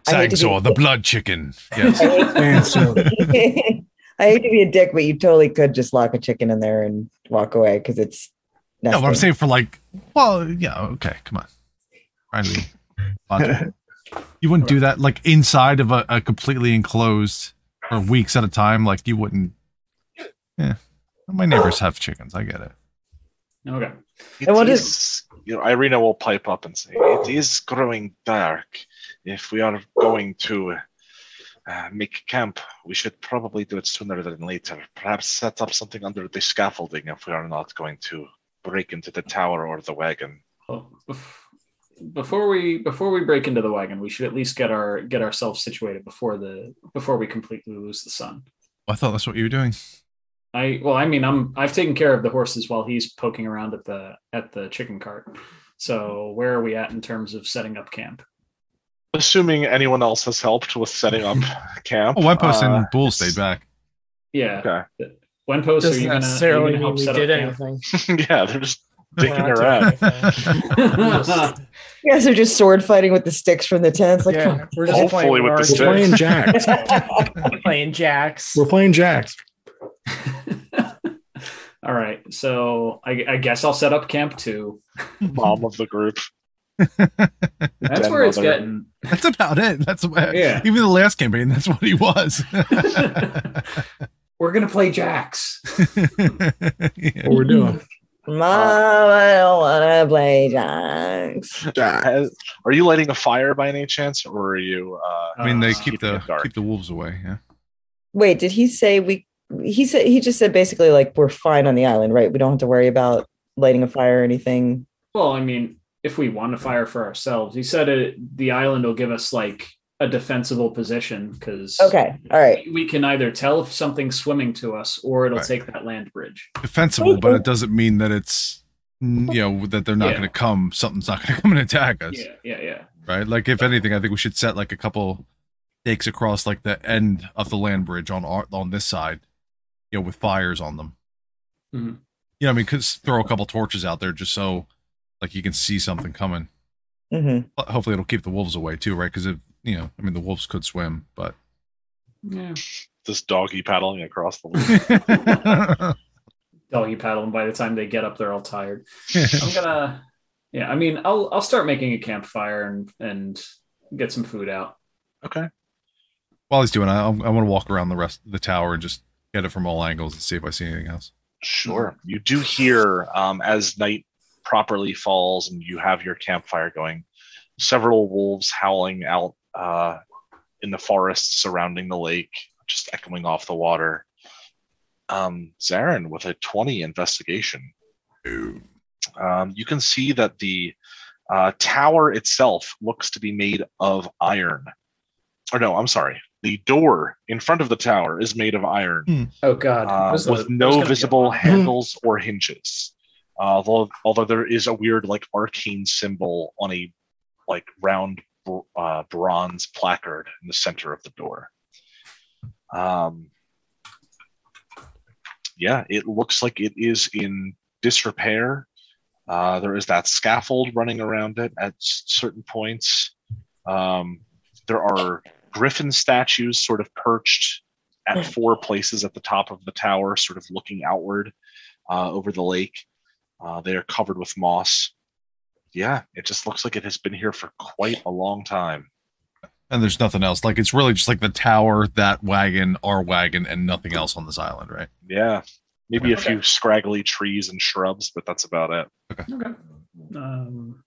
I be- the blood chicken. [LAUGHS] Yes. [LAUGHS] I hate to be a dick, but you totally could just lock a chicken in there and walk away because it's. No, but I'm saying for like, well, yeah, okay, come on. Finally, you wouldn't do that like inside of a, a completely enclosed for weeks at a time. Like you wouldn't. Yeah, my neighbors have chickens. I get it. Okay. It And what is- you know, Ireena will pipe up and say, "It is growing dark. If we are going to uh, make camp, we should probably do it sooner than later. Perhaps set up something under the scaffolding if we are not going to break into the tower or the wagon." Well, before we before we break into the wagon, we should at least get our get ourselves situated before the before we completely lose the sun. I thought that's what you were doing. I well, I mean, I'm I've taken care of the horses while he's poking around at the at the chicken cart. So where are we at in terms of setting up camp? assuming anyone else has helped with setting up [LAUGHS] camp. Oh, Wempos uh, and Bull stayed back. Yeah. Okay. When post are Doesn't you gonna, are you gonna mean help we did up camp? anything. [LAUGHS] yeah, they're just [LAUGHS] We're dicking around. anything. You guys are just sword fighting with the sticks from the tents. Like, yeah, we're just Hopefully playing with the Ark- We're playing jacks. playing jacks. We're playing jacks. [LAUGHS] All right. So I, I guess I'll set up camp two. Mom of the group. [LAUGHS] That's Den where it's mother. getting. That's about it. That's what, Yeah. even the last campaign. That's what he was. [LAUGHS] We're gonna play jacks. Yeah. What we're doing. Mom, I don't want to play jacks. Jack. Are you lighting a fire by any chance, or are you? Uh, I mean, they Uh, keep the dark. keep the wolves away. Yeah. Wait, did he say we? He said he just said basically like we're fine on the island, right? We don't have to worry about lighting a fire or anything. Well, I mean, if we want a fire for ourselves, he said it, the island will give us like a defensible position because Okay, all right. we can either tell if something's swimming to us or it'll Right. take that land bridge. Defensible, but it doesn't mean that it's you know that they're not Yeah. going to come. Something's not going [LAUGHS] to come and attack us. Yeah, yeah, yeah. right? Like if anything, I think we should set like a couple stakes across like the end of the land bridge on our, on this side, you know, with fires on them. Mhm. You know, I mean, could throw a couple torches out there just so like you can see something coming. hmm But Hopefully, it'll keep the wolves away too, right? Because if you know, I mean, the wolves could swim, but Yeah. this doggy paddling across the. [LAUGHS] [LAUGHS] Doggy paddling by the time they get up, they're all tired. [LAUGHS] I'm gonna yeah, I mean I'll I'll start making a campfire and and get some food out. okay. While he's doing, I, I want to walk around the rest of the tower and just get it from all angles and see if I see anything else. Sure. You do hear um, as night properly falls and you have your campfire going, several wolves howling out uh, in the forest surrounding the lake, just echoing off the water. Um, Zarin with a 20 investigation. Um, you can see that the uh, tower itself looks to be made of iron. Or no, I'm sorry. The door in front of the tower is made of iron Oh god. uh, This with no gonna be a visible lot. handles or hinges. Uh, although, although there is a weird like arcane symbol on a like round br- uh, bronze placard in the center of the door. Um, yeah, it looks like it is in disrepair. Uh, there is that scaffold running around it at s- certain points. Um, there are griffin statues sort of perched at four places at the top of the tower, sort of looking outward uh, over the lake. Uh, they are covered with moss. Yeah, it just looks like it has been here for quite a long time. And there's nothing else. Like it's really just like the tower, that wagon, our wagon, and nothing else on this island, right? Yeah, maybe a few scraggly trees and shrubs, but that's about it. Okay. Um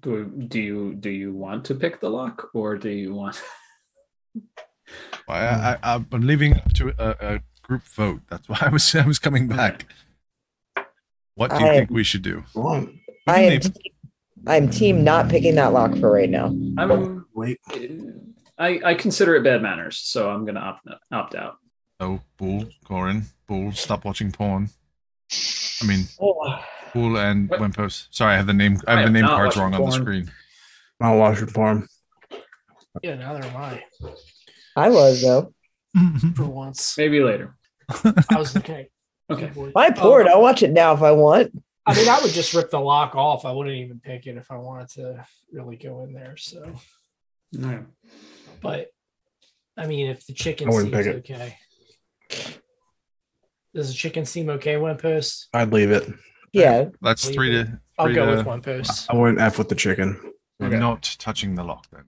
do, do you do you want to pick the lock or do you want I, I, I'm leaving up to a, a group vote. That's why I was I was coming back. What do you I- think we should do? I am. Maybe- I'm team not picking that lock for right now. I'm Wait. I, I consider it bad manners, so I'm gonna opt opt out. Oh, Bull, Corin, Bull, stop watching porn. I mean, oh. Bull and What? Wempos. Sorry, I have the name. I I have the name cards watching wrong on the screen. I'll watch it for him. Yeah, neither am I. I was though. [LAUGHS] For once, Maybe later. I was okay. Okay. My port. I'll watch it now if I want. I mean, I would just rip the lock off. I wouldn't even pick it if I wanted to really go in there. So, Yeah. but I mean, if the chicken I seems wouldn't pick okay, does the chicken seem okay? One post. I'd leave it. Yeah. That's three to. I'll go to- with one post. I wouldn't F with the chicken. I'm Okay. not touching the lock then.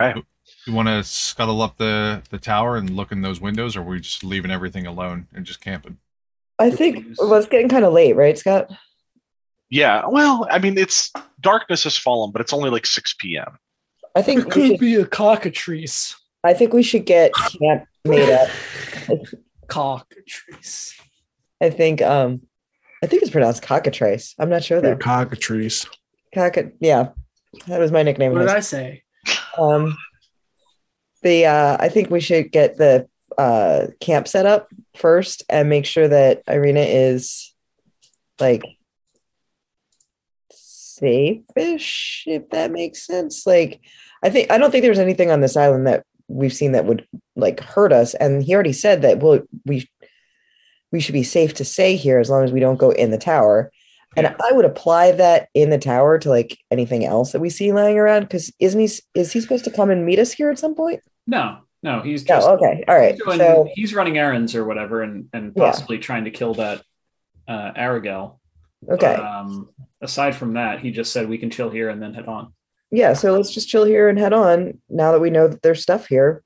Okay. You want to scuttle up the the tower and look in those windows, or are we just leaving everything alone and just camping? I think well, it's getting kind of late, right, Scott? Yeah, well, I mean, it's darkness has fallen, but it's only like 6 p.m. I think we could should, be a cockatrice. I think we should get camp made up. [LAUGHS] Cockatrice. I think um I think it's pronounced cockatrice. I'm not sure They're though. cockatrice. Cocka yeah. That was my nickname. What did I say? Um the uh I think we should get the uh camp set up first and make sure that Ireena is like safe-ish, if that makes sense. Like I think I don't think there's anything on this island that we've seen that would like hurt us. And he already said that well we we should be safe to stay here as long as we don't go in the tower. And I would apply that in the tower to like anything else that we see lying around. Because isn't he is he supposed to come and meet us here at some point? No, no, he's just okay, all right. he's, doing- So he's running errands or whatever, and and Yeah. possibly trying to kill that uh, Aragel. okay, Um, aside from that, he just said we can chill here and then head on. yeah. So let's just chill here and head on. Now that we know that there's stuff here,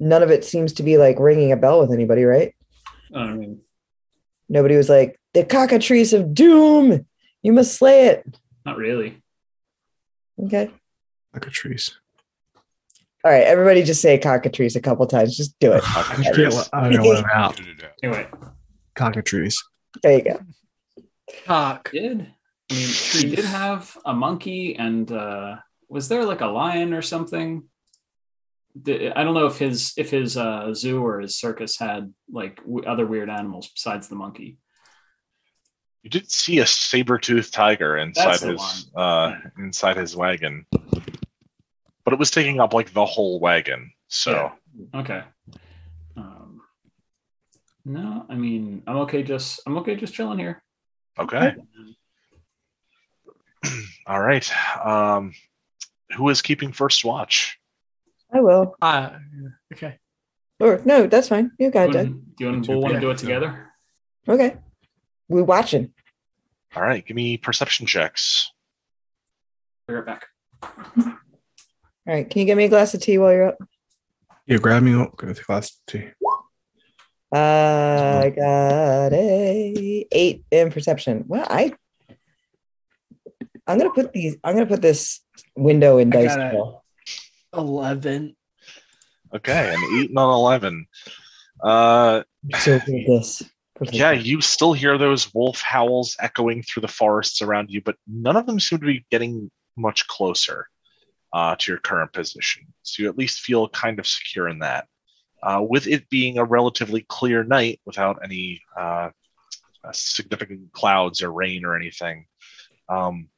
none of it seems to be like ringing a bell with anybody, right? I mean, Nobody was like the cockatrice of doom. You must slay it. not really. Okay. Like a trees. All right. Everybody just say cockatrice a couple times. Just do it. I can't let, I don't let him [LAUGHS] out. Anyway, Cockatrice. There you go. Cock. did I mean she did have a monkey and uh, was there like a lion or something? I don't know if his if his uh, zoo or his circus had like w- other weird animals besides the monkey. You did see a saber-toothed tiger inside his uh inside his wagon. But it was taking up like the whole wagon. So Yeah. Okay. Um, no, I mean I'm okay. Just I'm okay. Just chilling here. okay. [CLEARS THROAT] All right. Um who is keeping first watch? I will. Uh, okay. Or no, that's fine. You Do got you it. and, you and Two Bull want to do it together? Okay. We watching. All right, give me perception checks. Be right back. All right. Can you get me a glass of tea while you're up? You grab me. Oh, go to class tea. I got a eight in perception. Well, I I'm gonna put these. I'm gonna put this window in I dice. got a- roll. Eleven. Okay, an eight and an eleven. Uh So good this. Yeah, you still hear those wolf howls echoing through the forests around you, but none of them seem to be getting much closer uh, to your current position. So you at least feel kind of secure in that. Uh, with it being a relatively clear night without any uh, uh, significant clouds or rain or anything, um,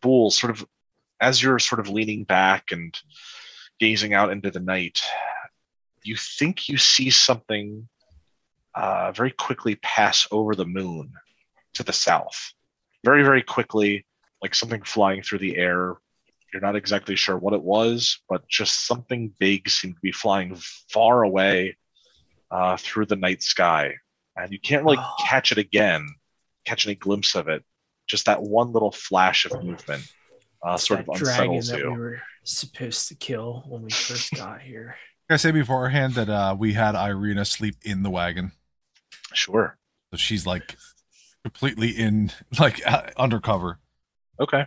Bull, sort of as you're sort of leaning back and gazing out into the night, you think you see something uh, very quickly pass over the moon to the south. Very, very quickly, like something flying through the air. You're not exactly sure what it was, but just something big seemed to be flying far away uh, through the night sky. And you can't really Oh. catch it again, catch any glimpse of it. Just that one little flash of movement uh, It's sort of that dragon unsettles that you. we were supposed to kill when we first [LAUGHS] got here. I say beforehand that uh, we had Ireena sleep in the wagon, Sure. so she's like completely in, like uh, undercover. Okay.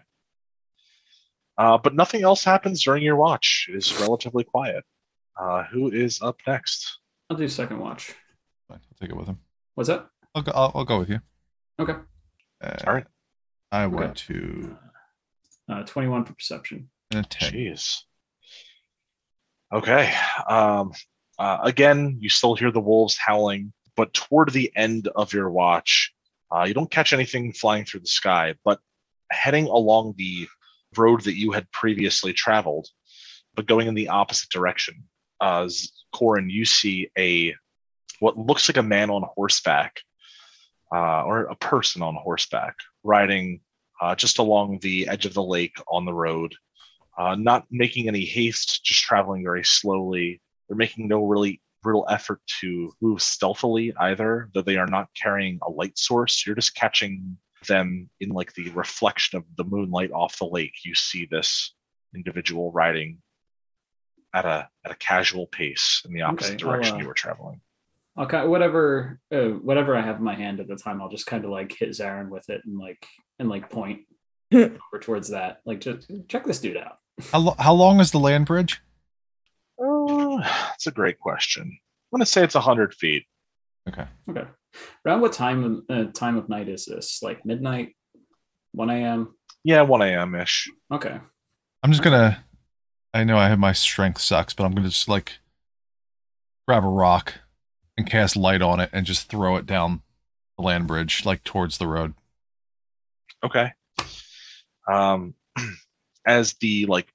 Uh, but nothing else happens during your watch. It is relatively quiet. Uh, who is up next? I'll do second watch. Fine, I'll take it with him. What's that? I'll go. I'll, I'll go with you. Okay. Uh, All right. I went to Uh, 21 for perception. a ten. Jeez. Okay. Um, uh, again, you still hear the wolves howling, but toward the end of your watch, uh, you don't catch anything flying through the sky. But heading along the road that you had previously traveled, but going in the opposite direction, uh, Corin, you see a what looks like a man on horseback, uh, or a person on horseback, riding uh, just along the edge of the lake on the road uh, not making any haste, just traveling very slowly. They're making no really real effort to move stealthily either, though they are not carrying a light source. You're just catching them in like the reflection of the moonlight off the lake. You see this individual riding at a at a casual pace in the opposite Okay, direction uh, you were traveling. Okay, whatever, uh, whatever I have in my hand at the time, I'll just kind of like hit Zarin with it and like and like point [LAUGHS] over towards that. Like, just check this dude out. How, lo- how long is the land bridge? Uh, that's a great question. I'm gonna say it's hundred feet. Okay. Okay, around what time uh, time of night is this? Like midnight, one a.m. Yeah, one a.m. ish. Okay, I'm just gonna. I know I have my strength sucks, but I'm gonna just like grab a rock and cast light on it and just throw it down the land bridge, like towards the road. Okay. Um, [CLEARS THROAT] as the like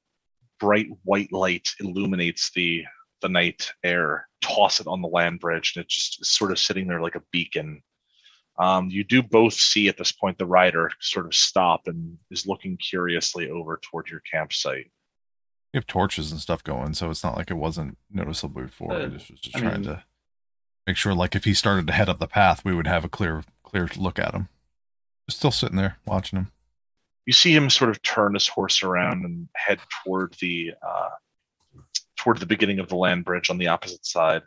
bright white light illuminates the the night air. Toss it on the land bridge, and it just sort of sitting there like a beacon. Um, you do both see at this point the rider sort of stop and is looking curiously over toward your campsite. We have torches and stuff going, so it's not like it wasn't noticeable before. I Uh, just was just I trying mean- to make sure, like, if he started to head up the path, we would have a clear, clear look at him. Just still sitting there watching him. You see him sort of turn his horse around and head toward the uh, toward the beginning of the land bridge on the opposite side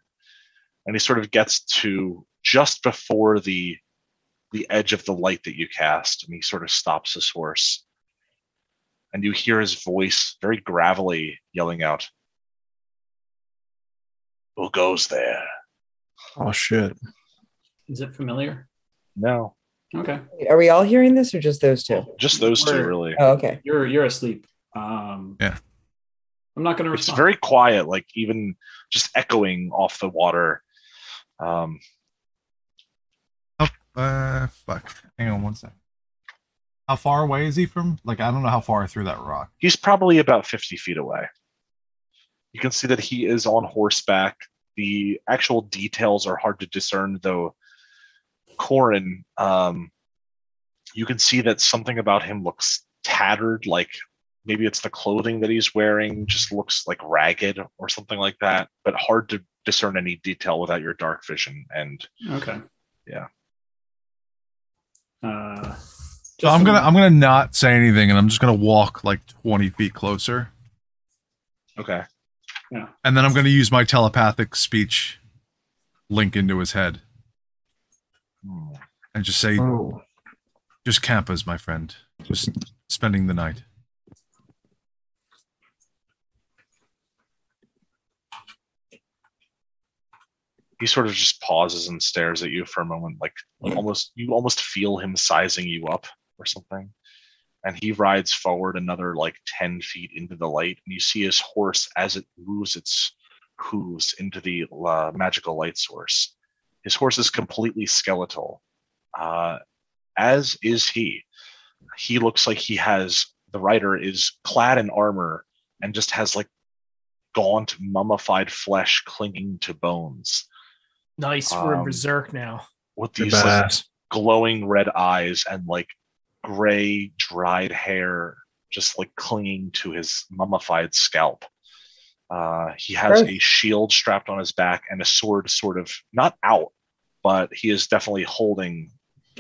and he sort of gets to just before the the edge of the light that you cast and he sort of stops his horse and you hear his voice very gravelly yelling out who goes there Oh shit. Is it familiar? no Okay. Are we all hearing this or just those two? just those two Where- really Oh, okay. You're you're asleep. Um Yeah. I'm not gonna it's respond. very quiet like even just echoing off the water um Uh, fuck. Hang on one sec. How far away is he from? Like, I don't know how far I threw that rock. he's probably about 50 feet away. You can see that he is on horseback. The actual details are hard to discern, though. Corin, um, you can see that something about him looks tattered, like maybe it's the clothing that he's wearing just looks like ragged or something like that, but hard to discern any detail without your dark vision. And Okay. Yeah. Uh So I'm gonna some- I'm gonna not say anything, and I'm just gonna walk like 20 feet closer, okay, Yeah. and then I'm gonna use my telepathic speech link into his head. And just say, Oh. "Just campers, my friend. Just spending the night." he sort of just pauses and stares at you for a moment like almost you almost feel him sizing you up or something and he rides forward another like 10 feet into the light and you see his horse as it moves its hooves into the uh, magical light source his horse is completely skeletal uh, as is he he looks like he has the rider is clad in armor and just has like gaunt mummified flesh clinging to bones Nice. We're Um, berserk now. with these like, glowing red eyes and like gray dried hair just like clinging to his mummified scalp. Uh, he has Gross. a shield strapped on his back and a sword sort of not out, but he is definitely holding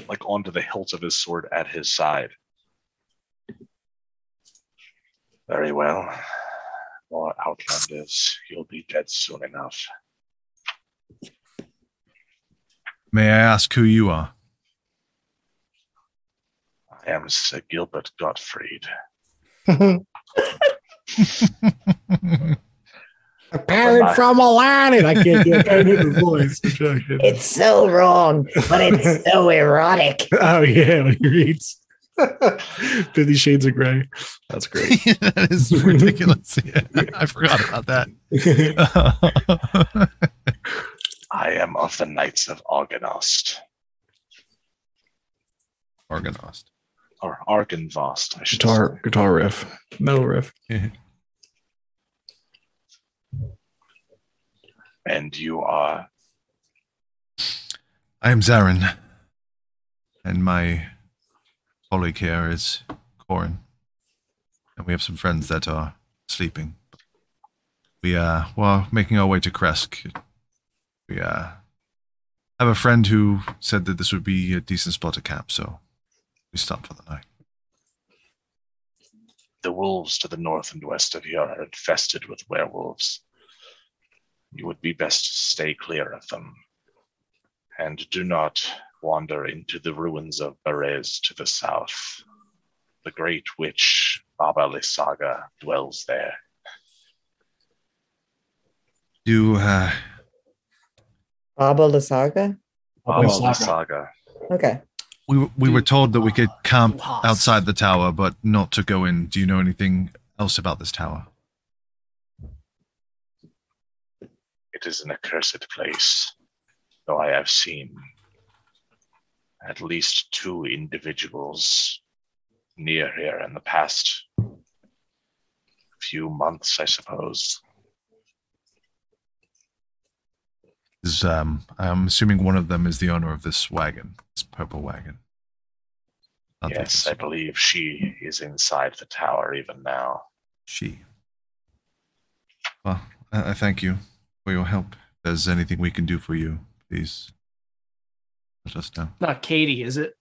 like onto the hilt of his sword at his side. Very well. More outlanders. You'll be dead soon enough. May I ask who you are? I am Sir Gilbert Gottfried. [LAUGHS] [LAUGHS] A parrot from Aladdin. I can't get I do the voice. [LAUGHS] It's so wrong, but it's so [LAUGHS] erotic. oh yeah, when he reads [LAUGHS] Fifty Shades of Grey. That's great. that is ridiculous. Yeah, I forgot about that. I am of the Knights of Argonost, Argonost. or Argynvost, I should Guitar say. guitar riff. Metal riff. And you are I am Zarin, and my colleague here is Corin, and we have some friends that are sleeping. We are, well, making our way to Krezk. We uh, have a friend who said that this would be a decent spot to camp, so we stopped for the night. the wolves to the north and west of here are infested with werewolves. You would be best to stay clear of them. And do not wander into the ruins of Berez to the south. The great witch Baba Lysaga dwells there. Do uh, Baba Lysaga? Baba Lysaga. Lysaga. Okay. we we were told that we could camp outside the tower, but not to go in. Do you know anything else about this tower? It is an accursed place, though I have seen at least two individuals near here in the past few months, I suppose. Is um, I'm assuming one of them is the owner of this wagon, this purple wagon. Not yes, I believe she is inside the tower even now. She. Well, I, I thank you for your help. If there's anything we can do for you, please let us know. Not Katie, is it?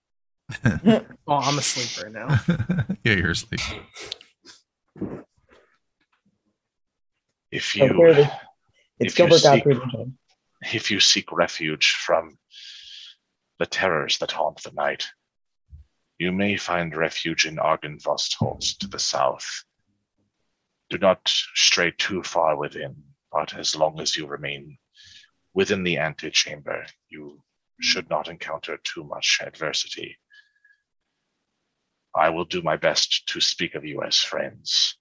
[LAUGHS] Oh, I'm asleep right now. [LAUGHS] yeah, you're asleep. If Oh, you clearly. It's If you Gilbert seek- if you seek refuge from the terrors that haunt the night, you may find refuge in Argynvostholt to the south. Do not stray too far within, but as long as you remain within the antechamber, you should not encounter too much adversity. I will do my best to speak of you as friends.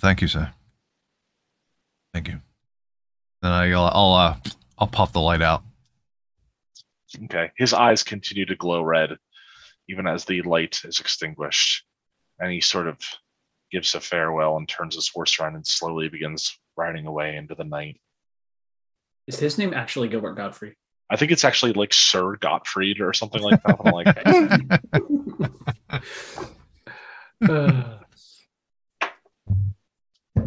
Thank you, sir. Thank you. Then I'll I'll uh, I'll pop the light out. Okay. His eyes continue to glow red, even as the light is extinguished. And he sort of gives a farewell and turns his horse around and slowly begins riding away into the night. Is his name actually Gilbert Godfrey? I think it's actually like Sir Gottfried or something like that. I'm like, Uh, [LAUGHS] [SIGHS]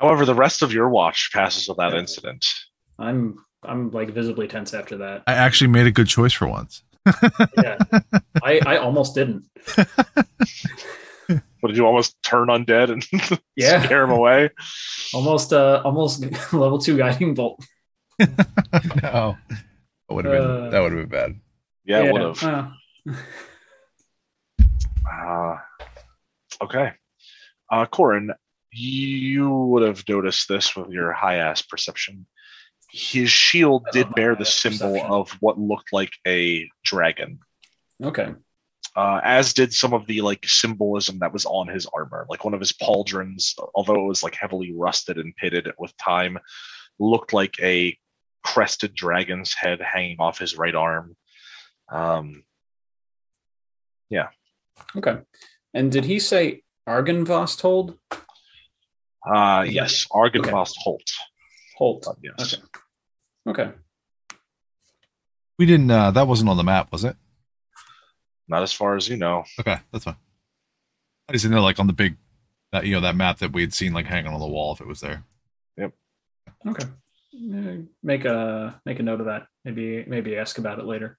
however, the rest of your watch passes without incident. I'm I'm like visibly tense after that. I actually made a good choice for once. Yeah. I, I almost didn't. [LAUGHS] What did you almost turn undead and [LAUGHS] Yeah. scare him away? Almost uh almost [LAUGHS] level two guiding bolt. no, [LAUGHS] that would have been Uh, that would have been bad. Yeah, it would have. uh, Uh, okay. Uh, Corin, you would have noticed this with your high ass perception. His shield did bear the symbol perception. of what looked like a dragon, okay. Uh, as did some of the like symbolism that was on his armor. Like one of his pauldrons, although it was like heavily rusted and pitted with time, looked like a crested dragon's head hanging off his right arm. Um, yeah. Okay. And did he say Argynvost uh, yes, Argynvost Holt. Holt. But yes. Okay. Okay. We didn't. Uh, that wasn't on the map, was it? Not as far as you know. Okay, that's fine. I just didn't know, like on the big, that you know, that map that we had seen like hanging on the wall, if it was there. Yep. Okay. Make a make a note of that. Maybe maybe ask about it later.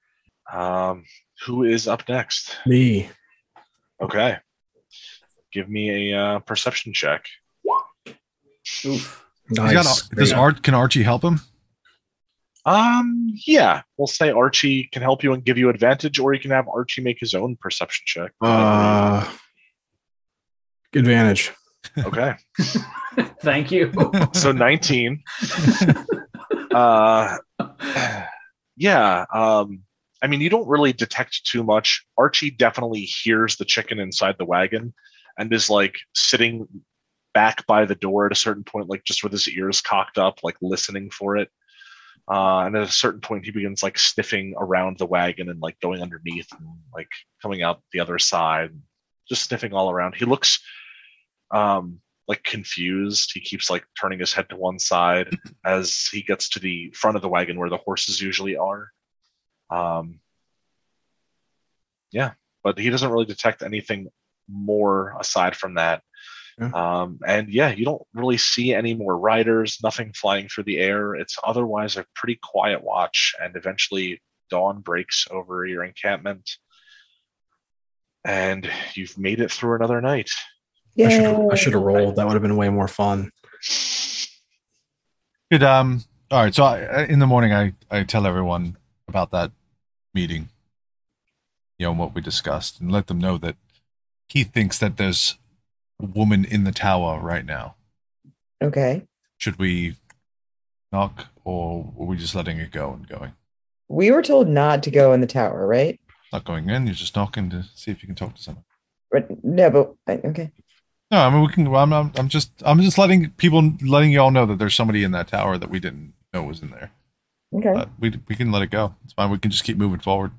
Um, who is up next? Me. Okay. Give me a uh, perception check. Oof. He's got- Nice. does Art can Archie help him? Um, yeah, we'll say Archie can help you and give you advantage, or you can have Archie make his own perception check. Uh, advantage. okay. [LAUGHS] Thank you. So 19. uh, yeah. Um, I mean, you don't really detect too much. Archie definitely hears the chicken inside the wagon and is like sitting back by the door at a certain point, like just with his ears cocked up, like listening for it. Uh, and at a certain point, he begins like sniffing around the wagon and like going underneath and like coming out the other side, just sniffing all around. He looks um, like confused. He keeps like turning his head to one side [CLEARS THROAT] as he gets to the front of the wagon where the horses usually are. Um, yeah, but he doesn't really detect anything more aside from that. Yeah. Um, and yeah, you don't really see any more riders, nothing flying through the air. It's otherwise a pretty quiet watch, and eventually dawn breaks over your encampment, and you've made it through another night. I should Yeah. I should have rolled. That would have been way more fun. Good. Um. All right. So I, in the morning, I I tell everyone about that meeting. You know and what we discussed, and let them know that he thinks that there's a woman in the tower right now. Okay. Should we knock, or are we just letting it go and going? We were told not to go in the tower, right? Not going in. You're just knocking to see if you can talk to someone. Right. No, but okay. No, I mean we can. I'm, I'm, I'm just, I'm just letting people, letting you all know that there's somebody in that tower that we didn't know was in there. Okay. But we, we can let it go. It's fine. We can just keep moving forward.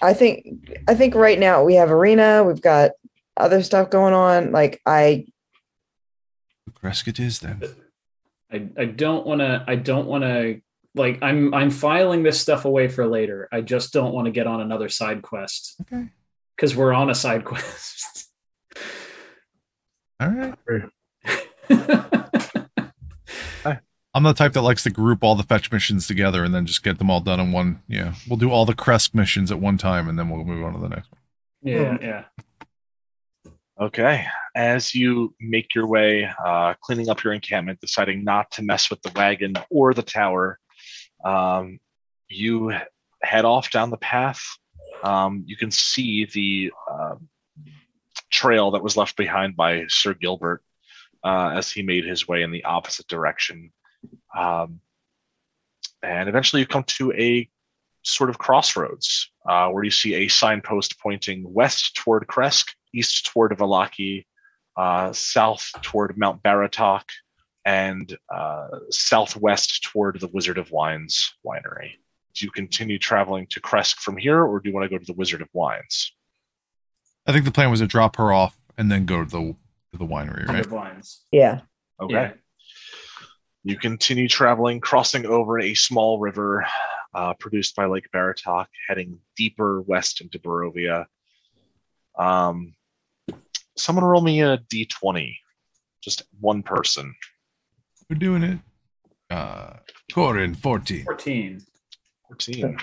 I think I think right now we have Ireena, we've got other stuff going on. Like I Krezk it is then. I, I don't want to I don't want to like I'm I'm filing this stuff away for later. I just don't want to get on another side quest. Okay. Cuz we're on a side quest. All right. [LAUGHS] I'm the type that likes to group all the fetch missions together and then just get them all done in one. Yeah, we'll do all the Krezk missions at one time and then we'll move on to the next one. yeah, hmm. yeah. Okay. As you make your way, uh, cleaning up your encampment, deciding not to mess with the wagon or the tower, um, you head off down the path. Um, you can see the uh, trail that was left behind by Sir Gilbert uh, as he made his way in the opposite direction. Um, and eventually you come to a sort of crossroads uh, where you see a signpost pointing west toward Krezk east toward Vallaki, uh, south toward Mount Baratok, and uh, southwest toward the Wizard of Wines winery. Do you continue traveling to Krezk from here, or do you want to go to the Wizard of Wines? I think the plan was to drop her off and then go to the to the winery, right? Hundred blinds. yeah. Okay. Yeah. You continue traveling, crossing over a small river uh, produced by Lake Baratok, heading deeper west into Barovia. Um, someone roll me a d20. Just one person. We're doing it. Uh, Corin, 14. 14. 14.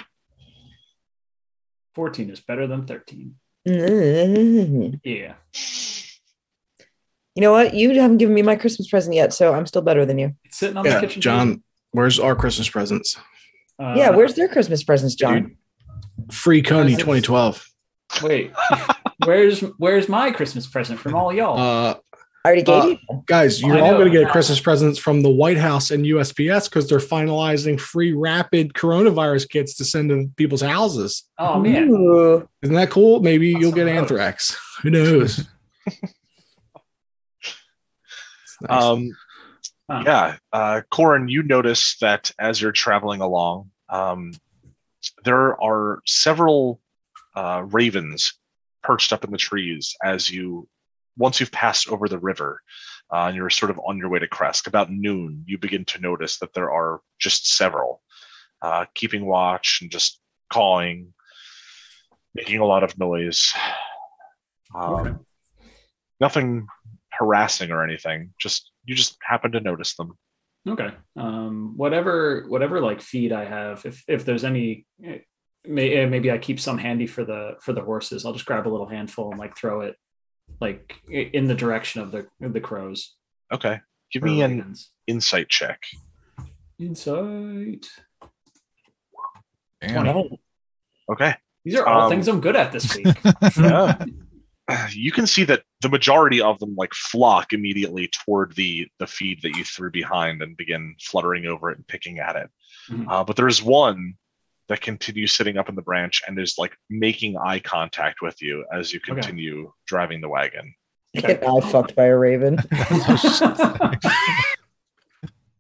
14 is better than 13. You [LAUGHS] Yeah. You know what? You haven't given me my Christmas present yet, so I'm still better than you. It's sitting on Yeah, the kitchen John, where's our Christmas presents? Uh, yeah, where's their Christmas presents, John? dude, Free Kony 2012. Wait. [LAUGHS] where's where's my Christmas present from all y'all? Uh, I already gave Uh, you. guys, you're all going to get Christmas presents from the White House and USPS because they're finalizing free rapid coronavirus kits to send to people's houses. oh man. Ooh. Isn't that cool? Maybe Awesome you'll get news. anthrax. Who knows? [LAUGHS] Nice. Um, Huh. yeah, uh, Corin, you notice that as you're traveling along, um, there are several uh, ravens perched up in the trees as you, once you've passed over the river, uh, and you're sort of on your way to Krezk. About noon, you begin to notice that there are just several uh, keeping watch and just calling, making a lot of noise. Um, Okay. Nothing harassing or anything. Just you just happen to notice them. Okay. Um, whatever, whatever like feed I have, if if there's any, eh, may, eh, maybe I keep some handy for the for the horses. I'll just grab a little handful and like throw it, like in the direction of the of the crows. Okay. Give me an ravens. insight check. insight. Damn. Right. Okay. These are all Um, things I'm good at this week. [LAUGHS] Yeah. [SIGHS] you can see that the majority of them like flock immediately toward the the feed that you threw behind and begin fluttering over it and picking at it. Mhm. Uh, but there's one that continues sitting up in the branch and is like making eye contact with you as you Okay. continue driving the wagon. Get eye fucked by a raven. [LAUGHS]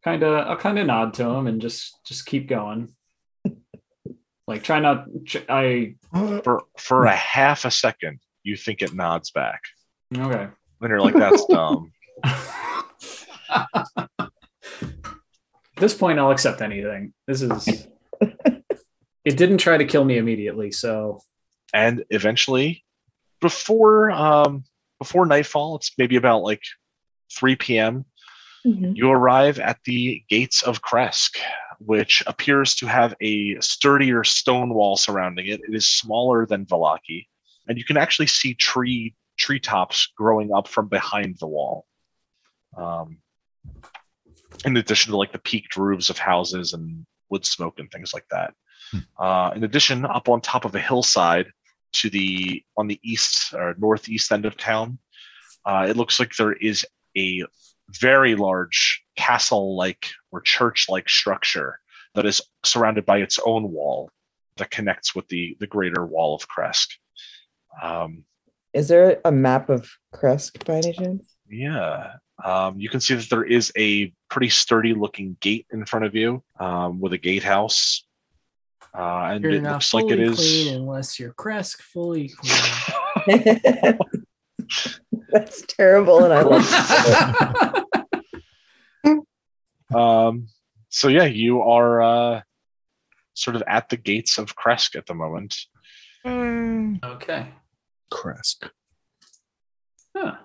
kind of, I'll kind of nod to him and just just keep going. Like try not. I For for a half a second, you think it nods back. okay. Then you're like, that's dumb. [LAUGHS] [LAUGHS] At this point, I'll accept anything. This is. It didn't try to kill me immediately, so. And eventually before um before nightfall it's maybe about like 3 p.m Mhm. you arrive at the gates of Krezk which appears to have a sturdier stone wall surrounding it. It is smaller than Vallaki and you can actually see tree treetops growing up from behind the wall. Um, in addition to like the peaked roofs of houses and wood smoke and things like that uh, in addition, up on top of a hillside to the on the east or northeast end of town, uh, it looks like there is a very large castle-like or church-like structure that is surrounded by its own wall that connects with the the greater wall of Krezk. Um, Is there a map of Krezk by any chance? yeah. Um, you can see that there is a pretty sturdy looking gate in front of you um, with a gatehouse. Uh, and You're it not looks fully like it is. clean unless you're Krezk fully [LAUGHS] clean. That's terrible, and I love. [LAUGHS] Um, so yeah, you are uh, sort of at the gates of Krezk at the moment. okay. Krezk. Huh.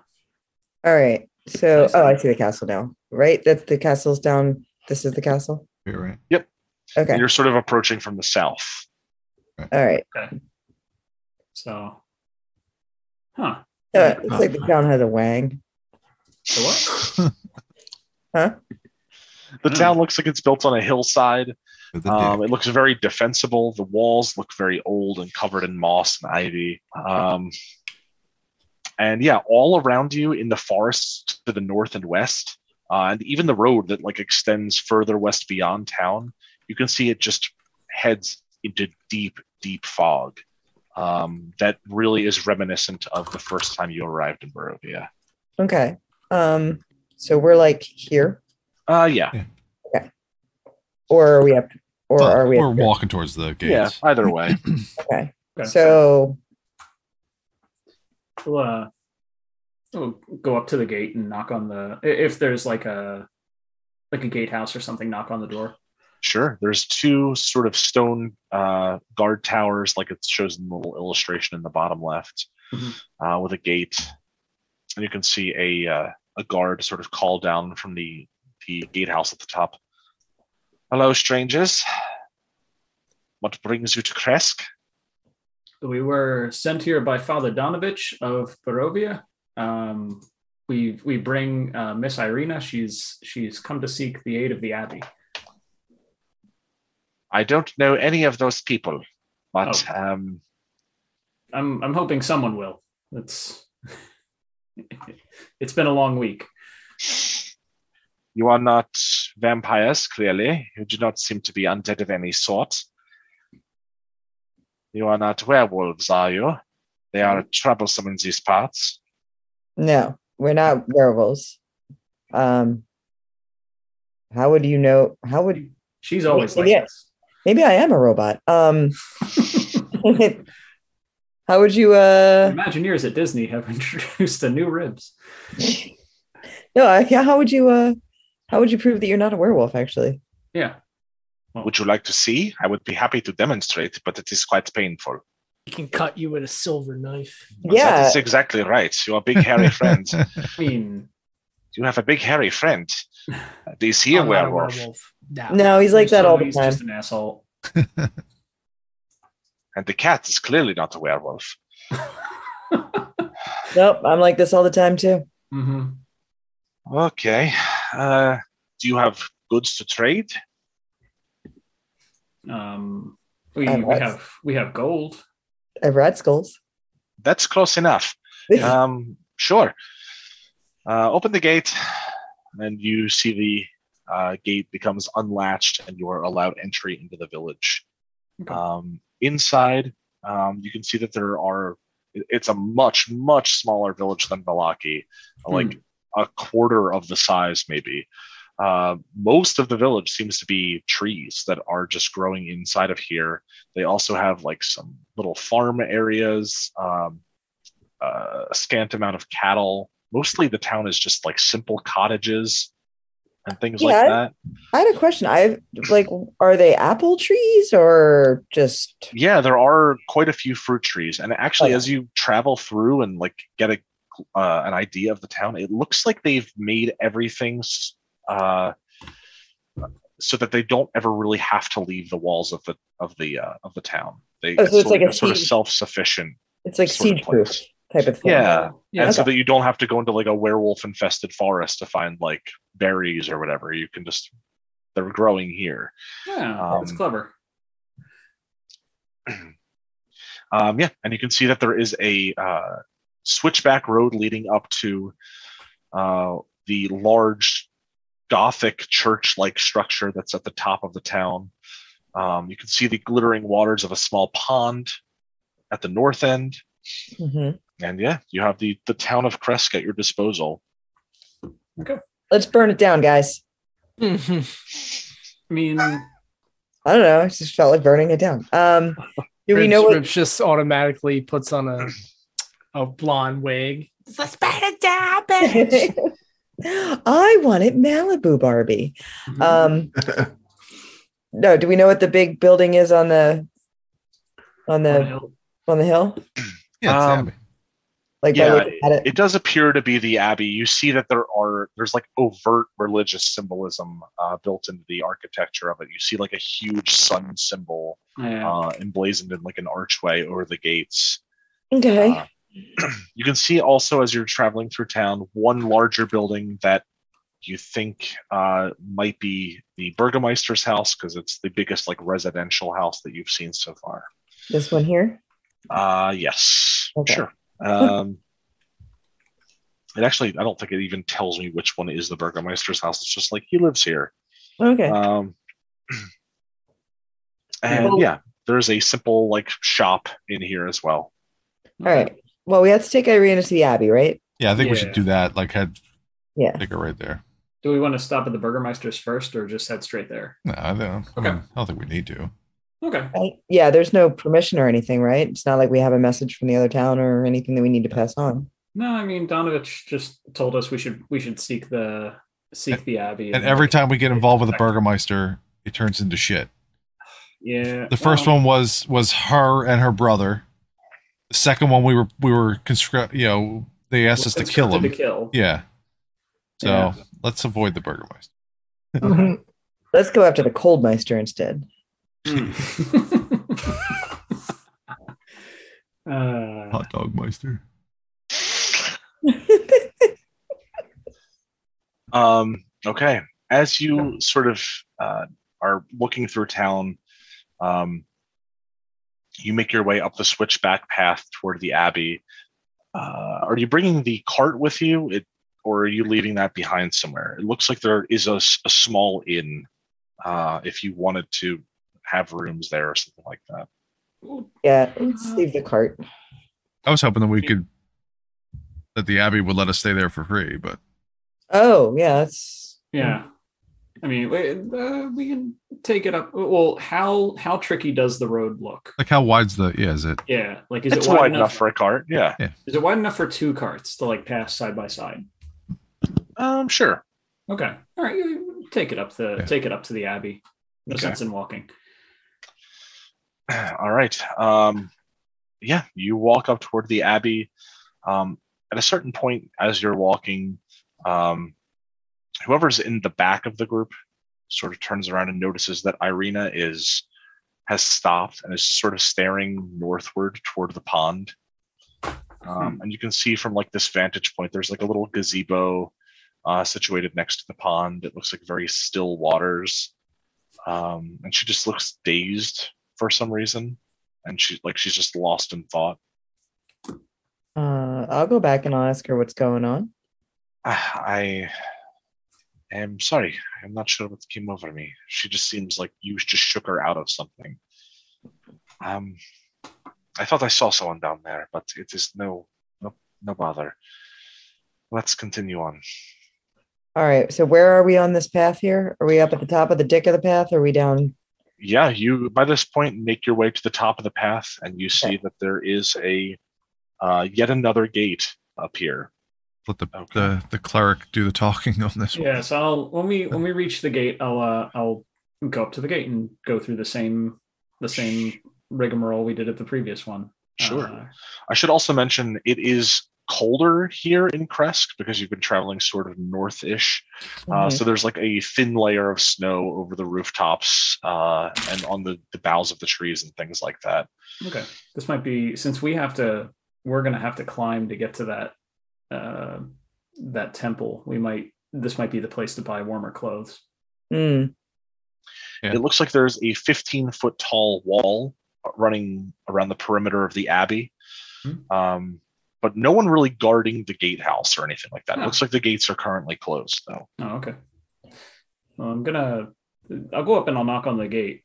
All right. So, I see. oh, I see the castle now. Right, that's the castle's down. This is the castle. You're right. Okay. You're sort of approaching from the south. All right. So, huh. Uh, it's like the town has a wang. So what? [LAUGHS] Huh? The Hmm. town looks like it's built on a hillside. Um, it looks very defensible. The walls look very old and covered in moss and ivy. Um, and yeah, all around you in the forest to the north and west, uh, and even the road that like extends further west beyond town, you can see it just heads into deep, deep fog. Um, that really is reminiscent of the first time you arrived in Barovia. Okay. Um. So we're like here, Uh, yeah, Okay. or are we up? Or Well, are we? we're up here? walking towards the gates. yeah. Either way, [CLEARS THROAT] Okay. Okay. So We'll, uh, we'll go up to the gate and knock on the if there's like a like a gatehouse or something. Knock on the door. Sure. There's two sort of stone uh, guard towers, like it shows in the little illustration in the bottom left, Mhm. uh, with a gate, and you can see a uh, a guard sort of call down from the the gatehouse at the top. Hello, strangers. What brings you to Krezk? We were sent here by Father Donovich of Barovia. Um, we we bring uh, Miss Ireena. She's she's come to seek the aid of the abbey. I don't know any of those people, but um, I'm I'm hoping someone will. It's [LAUGHS] it's been a long week. you are not vampires, clearly. You do not seem to be undead of any sort. You are not werewolves, are you? They are troublesome in these parts. no, we're not werewolves. Um. How would you know? How would She's always like Yeah. This. maybe I am a robot? Um. [LAUGHS] how would you? Uh. Imagineers at Disney have [LAUGHS] introduced a new ribs. No. I- Yeah. How would you? Uh. How would you prove that you're not a werewolf? Actually. Yeah. Would you like to see? I would be happy to demonstrate, but it is quite painful. He can cut you with a silver knife. That Yeah. that's exactly right. You are a big hairy friend. [LAUGHS] I mean, You have a big hairy friend. This here a I'm werewolf? No. No, he's like that all the he's time. just an asshole. [LAUGHS] And the cat is clearly not a werewolf. [LAUGHS] Nope. I'm like this all the time too. hmm Okay. Uh, do you have goods to trade? Um, we, Uh, we have we have gold. I have rat skulls. That's close enough. [LAUGHS] Um, sure. Uh, open the gate, and you see the uh, gate becomes unlatched, and you are allowed entry into the village. Okay. Um, inside, um, you can see that there are. It's a much much smaller village than Vallaki, like a quarter of the size, maybe. Uh, most of the village seems to be trees that are just growing inside of here. They also have like some little farm areas, um, uh, a scant amount of cattle. Mostly the town is just like simple cottages and things like that. I had a question. I like, are they apple trees or just? Yeah, there are quite a few fruit trees, and actually, Okay. as you travel through and like get a uh, an idea of the town, it looks like they've made everything uh, so that they don't ever really have to leave the walls of the of the uh, of the town. They Oh, so it's like a sort of self sufficient. It's like siege proof. Type of thing. Yeah, Yeah. and so that you don't have to go into like a werewolf infested forest to find like berries or whatever. You can just they're growing here. Yeah, that's Um, clever. [CLEARS THROAT] Um, yeah, and you can see that there is a uh, switchback road leading up to uh, the large Gothic church-like structure that's at the top of the town. Um, you can see the glittering waters of a small pond at the north end, Mhm. And yeah, you have the the town of Krezk at your disposal. Okay, let's burn it down, guys. [LAUGHS] I mean, I don't know. I just felt like burning it down. Um, [LAUGHS] do we know what? Ribs just automatically puts on a a blonde wig. suspended bitch. [LAUGHS] I wanted Malibu Barbie. Mm-hmm. Um, no, do we know what the big building is on the on the Hill. on the hill? Yeah, it's Um, Abby. Like Yeah, at it. It does appear to be the abbey. You see that there are there's like overt religious symbolism uh, built into the architecture of it. You see like a huge sun symbol Yeah. uh, emblazoned in like an archway over the gates. Okay. Uh, [CLEARS THROAT] you can see also as you're traveling through town one larger building that you think uh, might be the Burgomeister's house because it's the biggest like residential house that you've seen so far. this one here. Uh, yes, Okay. sure. Um, [LAUGHS] it actually, I don't think it even tells me which one is the Burgomeister's house. It's just like he lives here. Okay. Um, [CLEARS THROAT] and Well- yeah, there's a simple like shop in here as well. All right. Well, we have to take Ireena to the Abbey, right? Yeah, I think we should do that. Like, head Yeah. take her right there. Do we want to stop at the Burgermeister's first or just head straight there? No, I don't. I, Okay. mean, I don't think we need to. Okay. I- yeah, there's no permission or anything, right? It's not like we have a message from the other town or anything that we need to pass on. No, I mean Donovich just told us we should we should seek the seek the abbey. And every time we get involved with the Burgermeister, it turns into shit. yeah, The first well, one was was her and her brother. The second one we were we were conscript. you know they asked us to kill him. To kill. Yeah. So Yeah. let's avoid the Burgermeister. Okay. [LAUGHS] Let's go after the Coldmeister instead. Uh, [LAUGHS] Hot dog meister. [LAUGHS] Um, okay. As you sort of uh, are looking through town, um, you make your way up the switchback path toward the abbey. Uh, are you bringing the cart with you, it, or are you leaving that behind somewhere? It looks like there is a small inn uh, if you wanted to have rooms there or something like that. yeah, let's leave the cart. I was hoping that we could that the Abbey would let us stay there for free, but Oh, yeah, that's yeah. I mean, we, uh, we can take it up. Well, how how tricky does the road look? like how wide's the yeah, is it Yeah, like is it's it wide, wide enough? enough for a cart. Yeah. yeah. is it wide enough for two carts to like pass side by side? Um, sure. Okay, all right. Take it up the Yeah. take it up to the abbey. No Okay. sense in walking. [CLEARS THROAT] All right. Um, yeah, you walk up toward the abbey. Um, at a certain point, as you're walking, um, whoever's in the back of the group sort of turns around and notices that Ireena is has stopped and is sort of staring northward toward the pond. Um, and you can see from like this vantage point, there's like a little gazebo uh, situated next to the pond. It looks like very still waters. Um, and she just looks dazed for some reason and she like she's just lost in thought uh I'll go back and I'll ask her what's going on. Ah, i am sorry i'm not sure what came over me she just seems like you just shook her out of something um i thought i saw someone down there but it is no no no bother let's continue on All right. So where are we on this path here? Are we up at the top of the dick of the path? Or are we down? Yeah you by this point make your way to the top of the path and you see that there is a uh, yet another gate up here let the, Okay. the the cleric do the talking on this one. Yeah, so I'll when we when we reach the gate, I'll uh I'll go up to the gate and go through the same the same rigmarole we did at the previous one. Sure. Uh, I should also mention it is colder here in Krezk because you've been traveling sort of north-ish. Uh, Mhm. so there's like a thin layer of snow over the rooftops uh, and on the, the boughs of the trees and things like that. okay, this might be since we have to we're gonna have to climb to get to that uh that temple. We might this might be the place to buy warmer clothes. Mm, Yeah. It looks like there's a 15 foot tall wall running around the perimeter of the abbey. Hmm. Um, but no one really guarding the gatehouse or anything like that. It looks like the gates are currently closed though. Oh, okay. Well, I'm gonna I'll go up and I'll knock on the gate.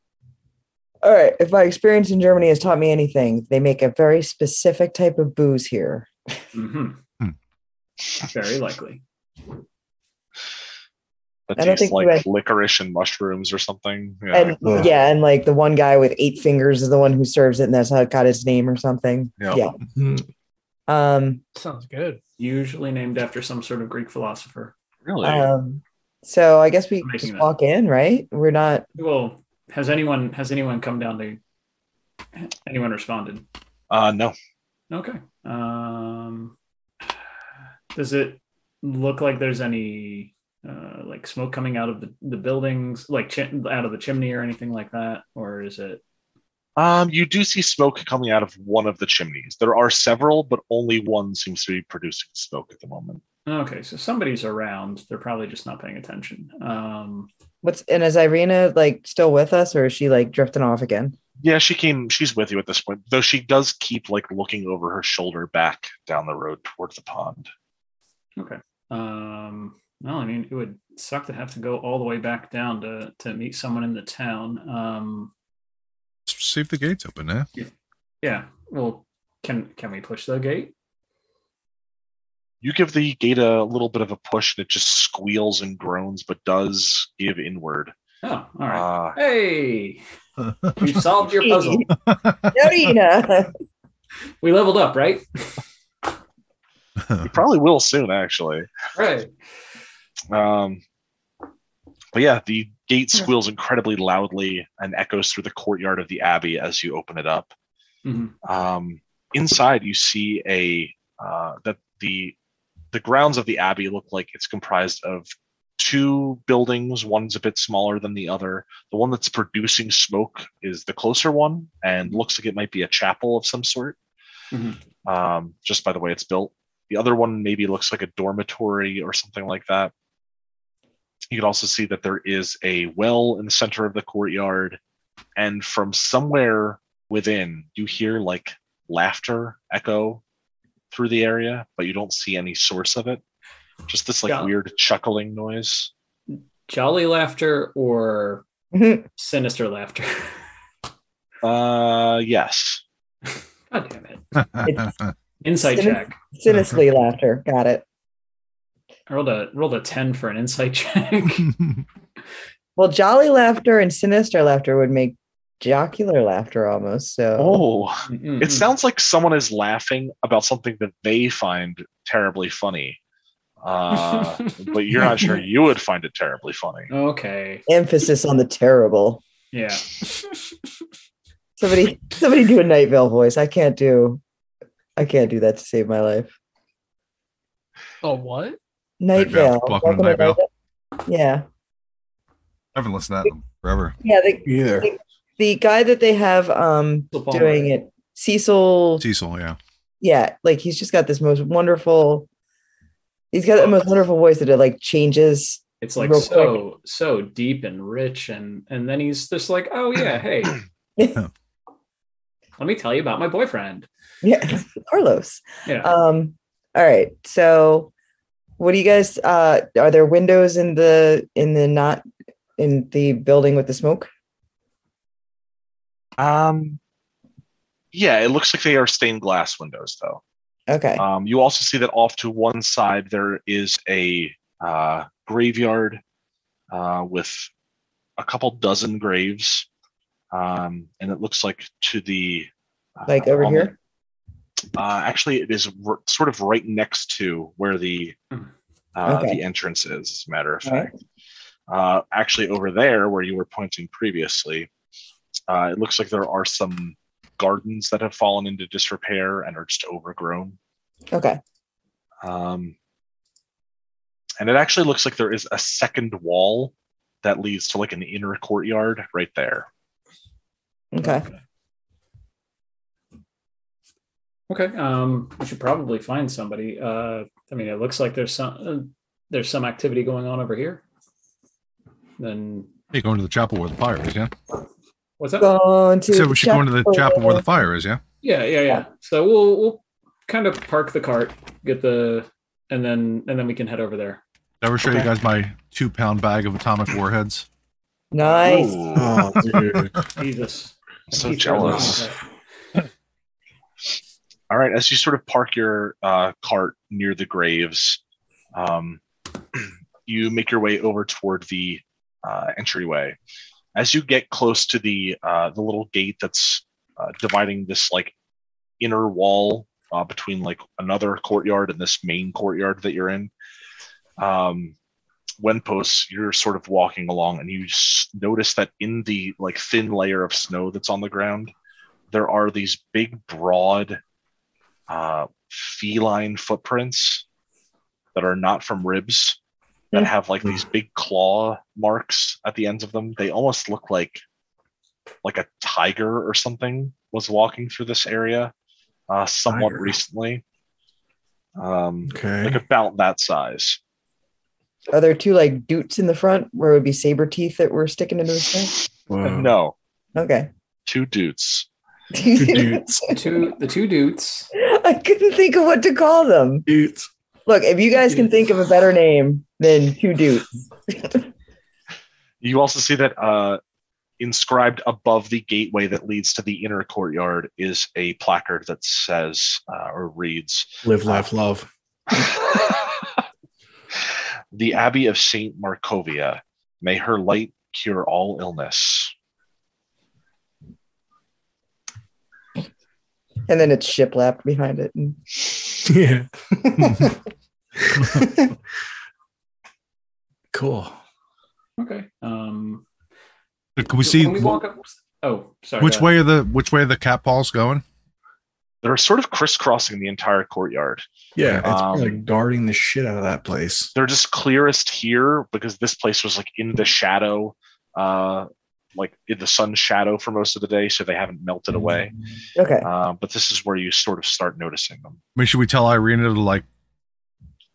All right. If my experience in Germany has taught me anything, they make a very specific type of booze here. hmm Hmm. Very likely. That I don't tastes think like had- licorice and mushrooms or something. Yeah. And Ugh. yeah, and like the one guy with eight fingers is the one who serves it, and that's how it got its name or something. Yeah. Yeah. Hmm. Um, Sounds good. Usually named after some sort of Greek philosopher. Really? um, so I guess we I'm making just that. walk in, right? We're not. Well, has anyone has anyone come down to anyone responded? uh, no. Okay. Um, does it look like there's any uh, like smoke coming out of the, the buildings, like chim- out of the chimney or anything like that, or is it? Um, you do see smoke coming out of one of the chimneys. There are several, but only one seems to be producing smoke at the moment. Okay, so somebody's around. They're probably just not paying attention. Um, What's and is Ireena like still with us, or is she like drifting off again? Yeah, she came. She's with you at this point, though. She does keep like looking over her shoulder back down the road towards the pond. okay. Um, well, I mean, it would suck to have to go all the way back down to to meet someone in the town. Um, See if the gate's open, eh? yeah. Well, can can we push the gate? You give the gate a little bit of a push, and it just squeals and groans, but does give inward. Oh, all right. Uh, Hey, [LAUGHS] you solved your puzzle. [LAUGHS] Ireena. [LAUGHS] We leveled up, right? you probably will soon, actually. Right. Um, but yeah, the gate squeals incredibly loudly and echoes through the courtyard of the abbey as you open it up. Mhm. Um, inside, you see a uh, that the the grounds of the abbey look like it's comprised of two buildings. One's a bit smaller than the other. The one that's producing smoke is the closer one, and looks like it might be a chapel of some sort. Mhm. Um, just by the way it's built. The other one maybe looks like a dormitory or something like that. You can also see that there is a well in the center of the courtyard, and from somewhere within, you hear like laughter echo through the area, but you don't see any source of it. Just this like Yeah. weird chuckling noise. Jolly laughter or [LAUGHS] sinister laughter? [LAUGHS] Uh, yes. God damn it. It's [LAUGHS] Insight Sin- check. Sinisterly laughter. Got it. I rolled a rolled a 10 for an insight check. [LAUGHS] Well, jolly laughter and sinister laughter would make jocular laughter almost. So Oh, Mm-mm. it sounds like someone is laughing about something that they find terribly funny. Uh, but you're not sure [LAUGHS] you would find it terribly funny. okay. emphasis on the terrible. Yeah. [LAUGHS] Somebody, somebody do a Night Vale voice. I can't do, I can't do that to save my life. Oh, what? Night Night Vale. Vale. Welcome to Night Vale. Yeah, I haven't listened to that in forever. yeah. The, Either. the guy that they have um Cecil doing it, Cecil. Cecil, yeah. Yeah, like he's just got this most wonderful. He's got the most wonderful voice that it like changes. It's like Real so so deep and rich and and then he's just like, "Oh yeah, [COUGHS] hey, yeah, let me tell you about my boyfriend." Yeah, [LAUGHS] Carlos. Yeah. Um. All right. So, what do you guys? Uh, are there windows in the in the not in the building with the smoke? Um, yeah, it looks like they are stained glass windows, though. Okay. Um, you also see that off to one side there is a uh, graveyard uh, with a couple dozen graves, um, and it looks like to the uh, Like over here? Uh, actually, it is r- sort of right next to where the Mhm. uh, Okay. the entrance is. As a matter of All right. fact, uh, actually over there where you were pointing previously, uh, it looks like there are some gardens that have fallen into disrepair and are just overgrown. Okay. Um, and it actually looks like there is a second wall that leads to like an inner courtyard right there. Okay. Okay. Um, we should probably find somebody. Uh, I mean, it looks like there's some uh, there's some activity going on over here. Then Hey, going to the chapel where the fire is, yeah? what's that? Going to. So we should go into the chapel where the fire is, yeah? Yeah, yeah, yeah. So we'll we'll kind of park the cart, get the, and then and then we can head over there. Did I ever show Okay. you guys my two pound bag of atomic warheads? Nice. Oh, dude. [LAUGHS] Jesus, I so keep jealous. All right, as you sort of park your uh, cart near the graves, um, [CLEARS THROAT] you make your way over toward the uh, entryway. As you get close to the uh, the little gate that's uh, dividing this like inner wall uh, between like another courtyard and this main courtyard that you're in. Um, when posts, you're sort of walking along and you s- notice that in the like thin layer of snow that's on the ground, there are these big, broad, uh, feline footprints that are not from ribs that Hmm. have like these big claw marks at the ends of them. They almost look like like a tiger or something was walking through this area uh, somewhat Tiger. recently. Um, Okay. like about that size. Are there two like doots in the front where it would be saber teeth that were sticking into the snow? Whoa. No, Okay. two dudes. Two dudes. two the two dudes. [LAUGHS] I couldn't think of what to call them. Dudes. Look, if you guys can think of a better name than two dudes, [LAUGHS] You also see that uh, inscribed above the gateway that leads to the inner courtyard is a placard that says uh, or reads Live, laugh, love. [LAUGHS] The Abbey of Saint Markovia. May her light cure all illness. And then it's shiplapped behind it. And Yeah. [LAUGHS] cool. Okay. Um Can we see when we walk up oh sorry. which way are the which way are the cat paws going? They're sort of crisscrossing the entire courtyard. Yeah, it's Um, like guarding the shit out of that place. They're just clearest here because this place was like in the shadow, uh, like in the sun's shadow for most of the day, so they haven't melted away. okay. Uh, but this is where you sort of start noticing them. I mean, should we tell Ireena to like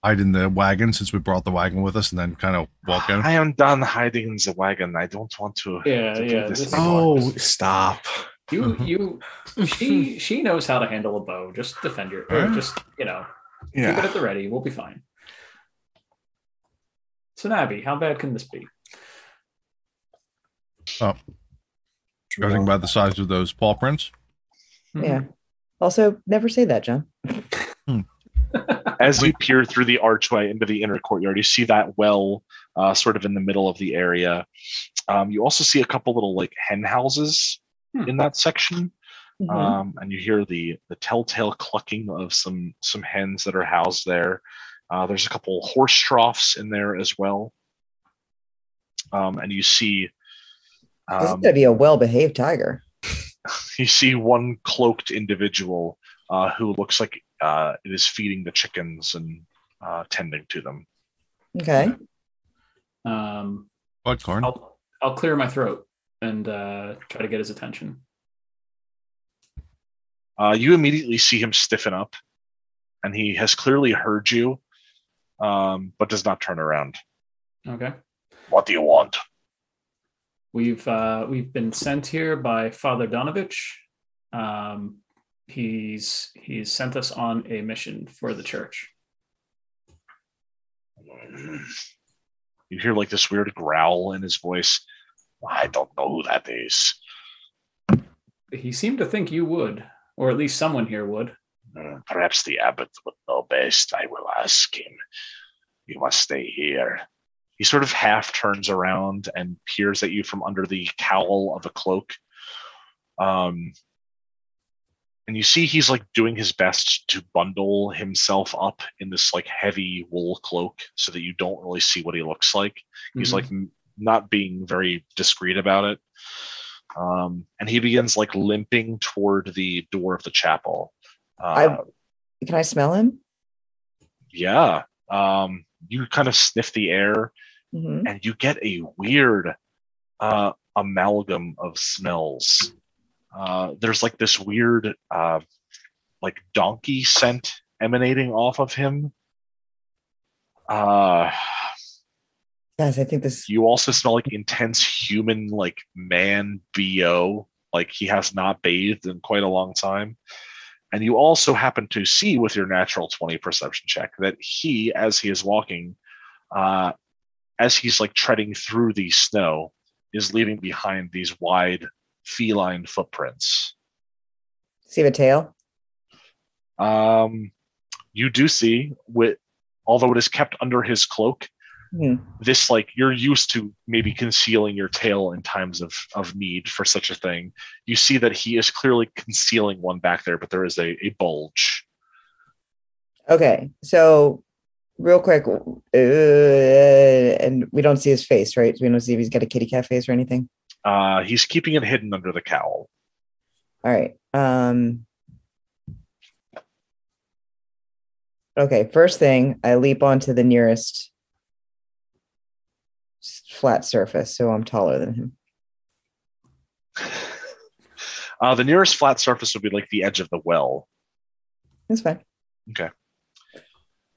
hide in the wagon since we brought the wagon with us and then kind of walk in? I am done hiding in the wagon. I don't want to. Yeah, to yeah. this This. Oh, stop. you you she she knows how to handle a bow. Just defend your or just, you know, yeah. keep it at the ready. We'll be fine. So Nabby, how bad can this be? Judging by the size of those paw prints. Yeah. Also, never say that, John. [LAUGHS] As you peer through the archway into the inner courtyard, you see that well uh, sort of in the middle of the area. Um, you also see a couple little like hen houses Hmm. in that section. Mhm. um, and you hear the the telltale clucking of some some hens that are housed there. Uh, there's a couple horse troughs in there as well, um, and you see this is um, gonna be a well-behaved tiger. [LAUGHS] you see one cloaked individual uh, who looks like uh, it is feeding the chickens and uh, tending to them. Okay. Um What, Corn? I'll I'll clear my throat and uh try to get his attention. Uh, you immediately see him stiffen up, and he has clearly heard you, um, but does not turn around. Okay. What do you want? We've uh, we've been sent here by Father Donovich. Um, he's he's sent us on a mission for the church. You hear like this weird growl in his voice. I don't know who that is. He seemed to think you would, or at least someone here would. Uh, perhaps the abbot would know best. I will ask him. You must stay here. He sort of half turns around and peers at you from under the cowl of a cloak. Um, and you see he's like doing his best to bundle himself up in this like heavy wool cloak so that you don't really see what he looks like. He's Mhm. like n- not being very discreet about it. Um, and he begins like limping toward the door of the chapel. Uh, Can I smell him? yeah. Um, you kind of sniff the air Mhm. and you get a weird uh, amalgam of smells. Uh, there's like this weird, uh, like donkey scent emanating off of him. Uh, Guys, I think this. you also smell like intense human, like man bo, like he has not bathed in quite a long time. And you also happen to see with your natural 20 perception check that he, as he is walking, uh, as he's like treading through the snow, is leaving behind these wide feline footprints. See the tail? Um, you do see, with although it is kept under his cloak, Hmm. this like you're used to maybe concealing your tail in times of of need for such a thing. You see that he is clearly concealing one back there, but there is a, a bulge Okay, so real quick, uh, and we don't see his face, right? We don't see if he's got a kitty cat face or anything. Uh, he's keeping it hidden under the cowl. All right. Um. Okay, first thing, I leap onto the nearest flat surface, so I'm taller than him. [LAUGHS] Uh, the nearest flat surface would be like the edge of the well. That's fine.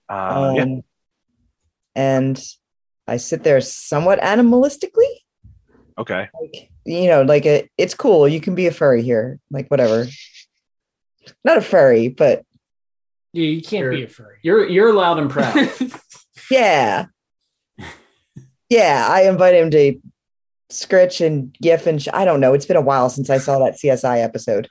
Uh, yeah. Um, And I sit there somewhat animalistically. Okay. like you know like it, it's cool you can be a furry here like whatever not a furry but Yeah, you can't be a furry. You're you're loud and proud. [LAUGHS] [LAUGHS] yeah yeah i invite him to scritch and gif and sh- i don't know it's been a while since i saw that csi episode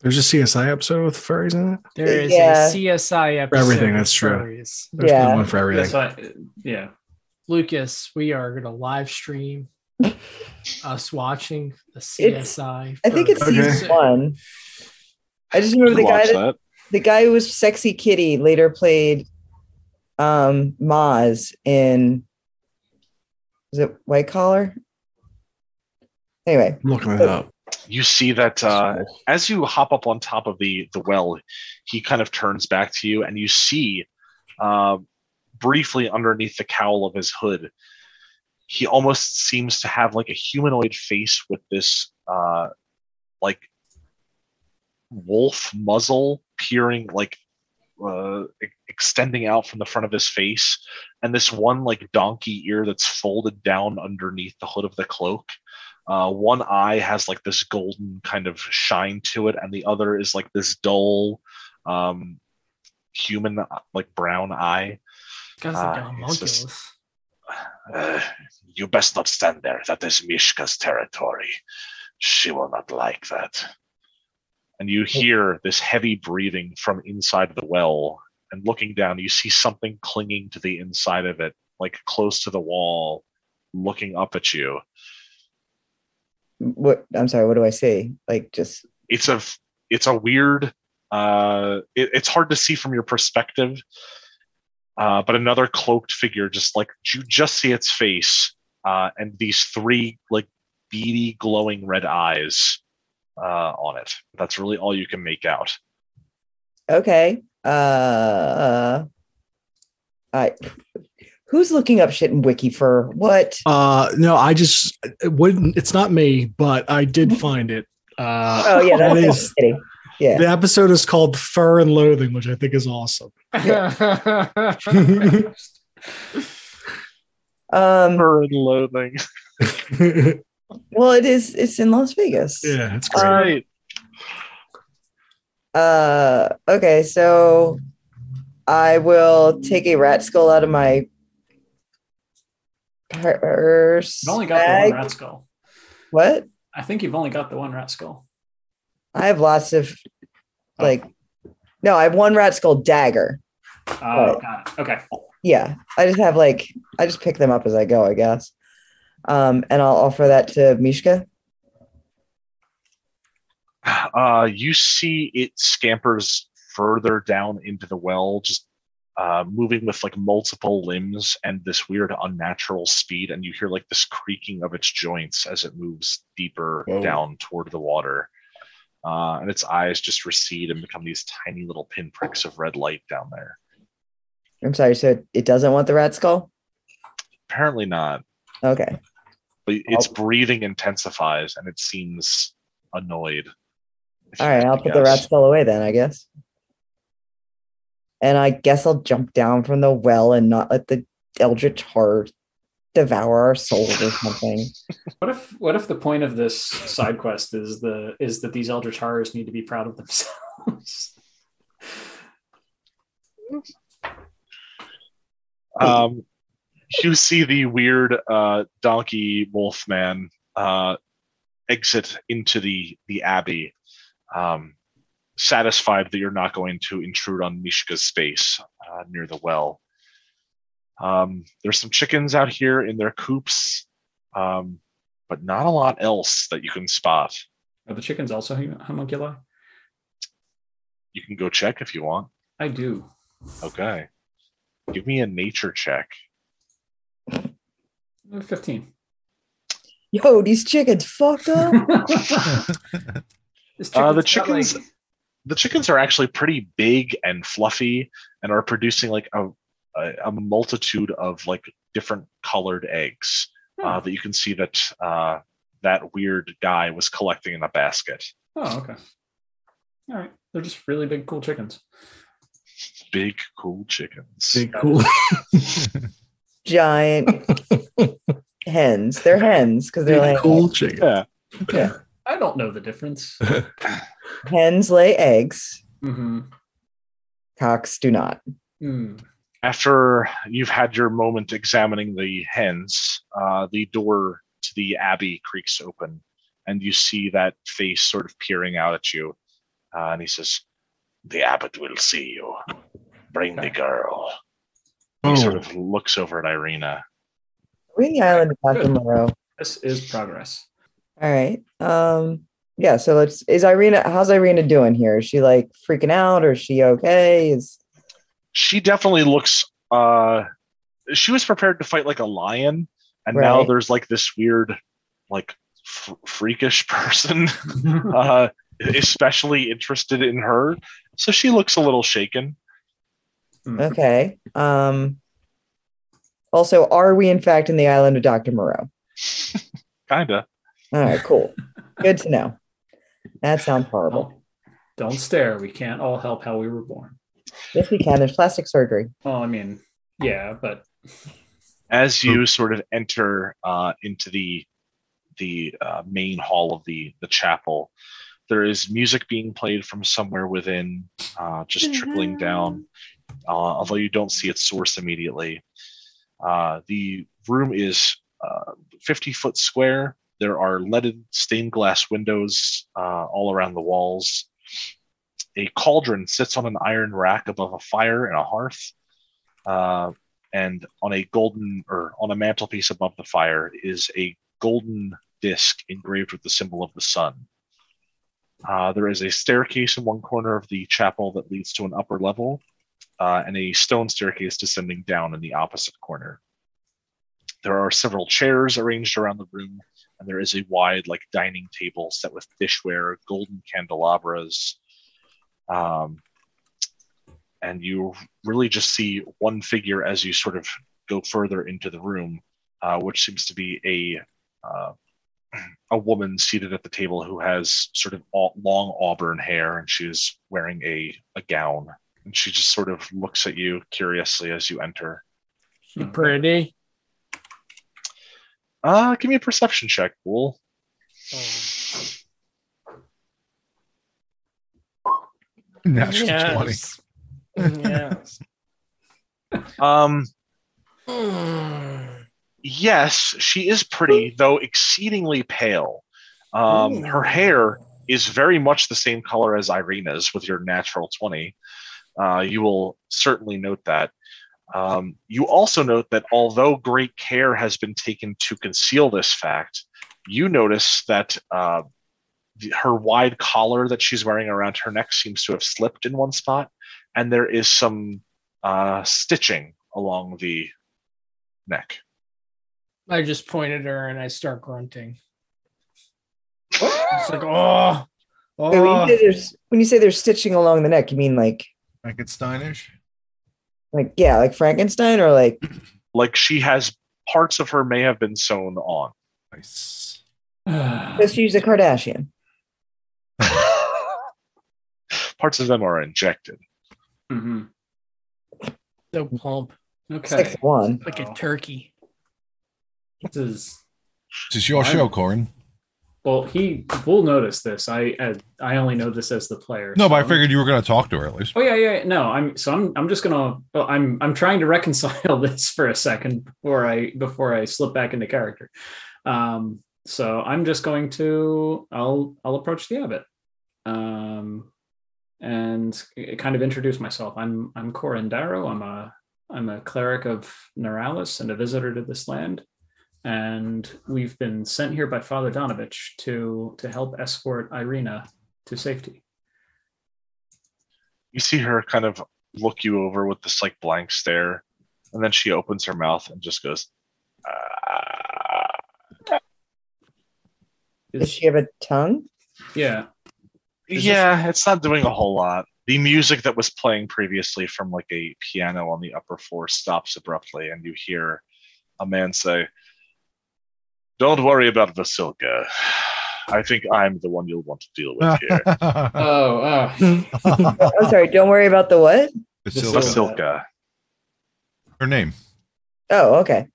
There's a CSI episode with furries in it. There is Yeah. a CSI episode. everything, that's true. furries. There's Yeah. yeah. one for everything. Yes, I, yeah. Lucas, we are going to live stream [LAUGHS] us watching the It's- CSI. i think it's Okay. season one i just remember the guy that, that. the guy who was sexy kitty later played um Maz in is it white collar anyway I'm looking it up. You see that uh, as you hop up on top of the the well, he kind of turns back to you, and you see uh, briefly underneath the cowl of his hood, he almost seems to have like a humanoid face with this uh, like wolf muzzle peering like uh, extending out from the front of his face, and this one like donkey ear that's folded down underneath the hood of the cloak. Uh, one eye has like this golden kind of shine to it, and the other is like this dull, um, human like brown eye. Guys are it's homunculus. just- Uh, you best not stand there. That is Mishka's territory. She will not like that. And you hear this heavy breathing from inside the well. And looking down, you see something clinging to the inside of it, like close to the wall, looking up at you. What i'm sorry what do i say like just It's a it's a weird. Uh, it, it's hard to see from your perspective. Uh, but another cloaked figure, just like you just see its face, uh, and these three like beady, glowing red eyes uh, on it. That's really all you can make out. Okay. Uh, I. Who's looking up shit in Wiki for what? Uh, no, I just it wouldn't. It's not me, but I did [LAUGHS] find it. Uh, Oh yeah, that's kidding. Yeah. The episode is called "Fur and Loathing," which I think is awesome. [LAUGHS] Um. Fur and loathing. [LAUGHS] Well, it is. It's in Las Vegas. Yeah, it's great. Um, Uh. Okay. So, I will take a rat skull out of my purse. You've only got the one rat skull. What? I think you've only got the one rat skull. I have lots of Oh. like. No, I have one rat skull dagger. Oh, Right. got it. Okay. yeah i just have like i just pick them up as i go i guess um and i'll offer that to mishka Uh, you see it scampers further down into the well, just uh, moving with like multiple limbs and this weird unnatural speed. And you hear like this creaking of its joints as it moves deeper Whoa. down toward the water. Uh, and its eyes just recede and become these tiny little pinpricks of red light down there. i'm sorry so it, doesn't want the rat skull Apparently not, okay but its I'll- breathing intensifies and it seems annoyed. all right i'll put the rat skull away then i guess and i guess i'll jump down from the well and not let the eldritch horror devour our souls or something [LAUGHS] What if what if the point of this side quest is the is that these eldritch horrors need to be proud of themselves? [LAUGHS] um, you see the weird uh, donkey wolf man uh, exit into the the abbey, um, satisfied that you're not going to intrude on Mishka's space uh, near the well. Um, there's some chickens out here in their coops, um, but not a lot else that you can spot. Are the chickens also hum- homunculi? You can go check if you want. I do. Okay. Give me a nature check. Uh, Fifteen. Yo, these chickens fucked up. [LAUGHS] [LAUGHS] This Uh, the chicken's got, chickens- like- The chickens are actually pretty big and fluffy and are producing like a, a, a multitude of like different colored eggs uh, oh, that you can see that uh, that weird guy was collecting in a basket. oh, okay. All right. They're just really big, cool chickens. Big, cool chickens. Big cool. [LAUGHS] Giant [LAUGHS] hens. They're hens because they're Big like cool chicken. Yeah. yeah. I don't know the difference. [LAUGHS] Hens lay eggs. hmm Cocks do not. Mm. After you've had your moment examining the hens, uh, the door to the abbey creaks open, and you see that face sort of peering out at you. Uh, and he says, "The abbot will see you. Bring the Okay. girl." Oh, He sort of looks over at Ireena. We're in the island of Dr. This is progress. All right. Um, yeah, so let's is Ireena how's Ireena doing here? Is she like freaking out or is she okay? Is She definitely looks. Uh, she was prepared to fight like a lion, and now there's like this weird, like f- freakish [LAUGHS] person, [LAUGHS] uh, especially interested in her. So she looks a little shaken. Mm. okay. Um also, are we in fact in the island of Dr. Moreau? [LAUGHS] Kinda. All right, cool. Good to know. That sounds horrible. Well, don't stare. We can't all help how we were born. Yes, we can. There's plastic surgery. Well, I mean, yeah, but As you sort of enter uh, into the the uh, main hall of the the chapel, there is music being played from somewhere within, uh, just trickling down. Uh, although you don't see its source immediately. Uh, the room is uh, 50 foot square. There are leaded stained glass windows uh, all around the walls. A cauldron sits on an iron rack above a fire and a hearth. Uh, and on a golden or on a mantelpiece above the fire is a golden disc engraved with the symbol of the sun. Uh, there is a staircase in one corner of the chapel that leads to an upper level, uh, and a stone staircase descending down in the opposite corner. There are several chairs arranged around the room, and there is a wide, like dining table set with dishware, golden candelabras, um, and you really just see one figure as you sort of go further into the room, uh, which seems to be a uh, [CLEARS THROAT] a woman seated at the table who has sort of long auburn hair, and she's wearing a a gown, and she just sort of looks at you curiously as you enter. She pretty. Uh, give me a perception check, Bull. Natural 20. Yes. yes. [LAUGHS] Um, yes, she is pretty, though exceedingly pale. Um, her hair is very much the same color as Ireena's with your natural 20. Uh, you will certainly note that. Um, you also note that although great care has been taken to conceal this fact, you notice that uh, the, her wide collar that she's wearing around her neck seems to have slipped in one spot, and there is some uh, stitching along the neck. I just pointed at her and I start grunting. It's like, [LAUGHS] oh, Wait, when, oh. you say there's, when you say there's stitching along the neck, you mean like Frankensteinish. Like yeah, like Frankenstein or like [CLEARS THROAT] Like she has parts of her may have been sewn on. Nice. let's use a Kardashian. [LAUGHS] parts of them are injected. Mm-hmm. so plump, Okay. Six one. like a turkey. This is This is your Fine. show, Corin. Well. He will notice this. I I, I only know this as the player. No, but I figured you were going to talk to her at least. Oh yeah, yeah. No, I'm so I'm I'm just gonna. Well, I'm I'm trying to reconcile [LAUGHS] this for a second before I before I slip back into character. Um, so I'm just going to I'll I'll approach the abbot, um, and kind of introduce myself. I'm I'm Corin Darrow. I'm a I'm a cleric of Neuralis and a visitor to this land. And we've been sent here by Father Donovich to to help escort Ireena to safety. You see her kind of look you over with this like blank stare, and then she opens her mouth and just goes. "Ah." Does she have a tongue? Yeah. Is this- yeah, it's not doing a whole lot. The music that was playing previously from like a piano on the upper floor stops abruptly, and you hear a man say, Don't worry about Vasilka. I think I'm the one you'll want to deal with here. [LAUGHS] Oh, oh. I'm sorry. Don't worry about the what? Vasilka. Vasilka. Her name. Oh, okay.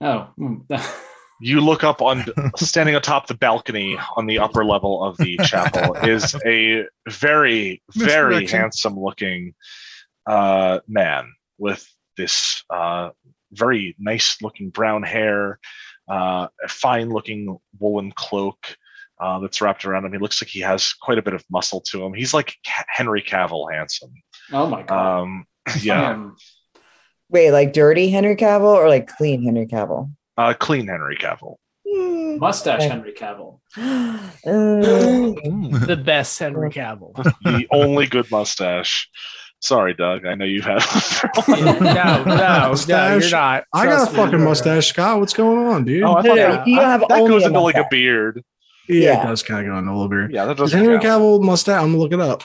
Oh. mm. [LAUGHS] You look up on standing atop the balcony on the upper level of the [LAUGHS] chapel is a very, very handsome looking uh, man with this uh, very nice looking brown hair, uh, a fine looking woolen cloak uh, that's wrapped around him. He looks like he has quite a bit of muscle to him. He's like Henry Cavill handsome. oh my god. Um, [LAUGHS] yeah, Um, Wait, like dirty Henry Cavill or like clean Henry Cavill? uh, clean Henry Cavill. Hmm. mustache Okay. Henry Cavill. [GASPS] Uh, [LAUGHS] the best Henry Cavill. the only good mustache. Sorry, Doug. I know you have. [LAUGHS] no, no, no, you're not. I got a fucking you're mustache, Scott. What's going on, dude? Oh, I no, thought Yeah. you have that only goes a into like a beard. yeah, yeah. it does kind of go on a little bit. Yeah, that Does doesn't Henry. Cavill mustache? I'm gonna look it up.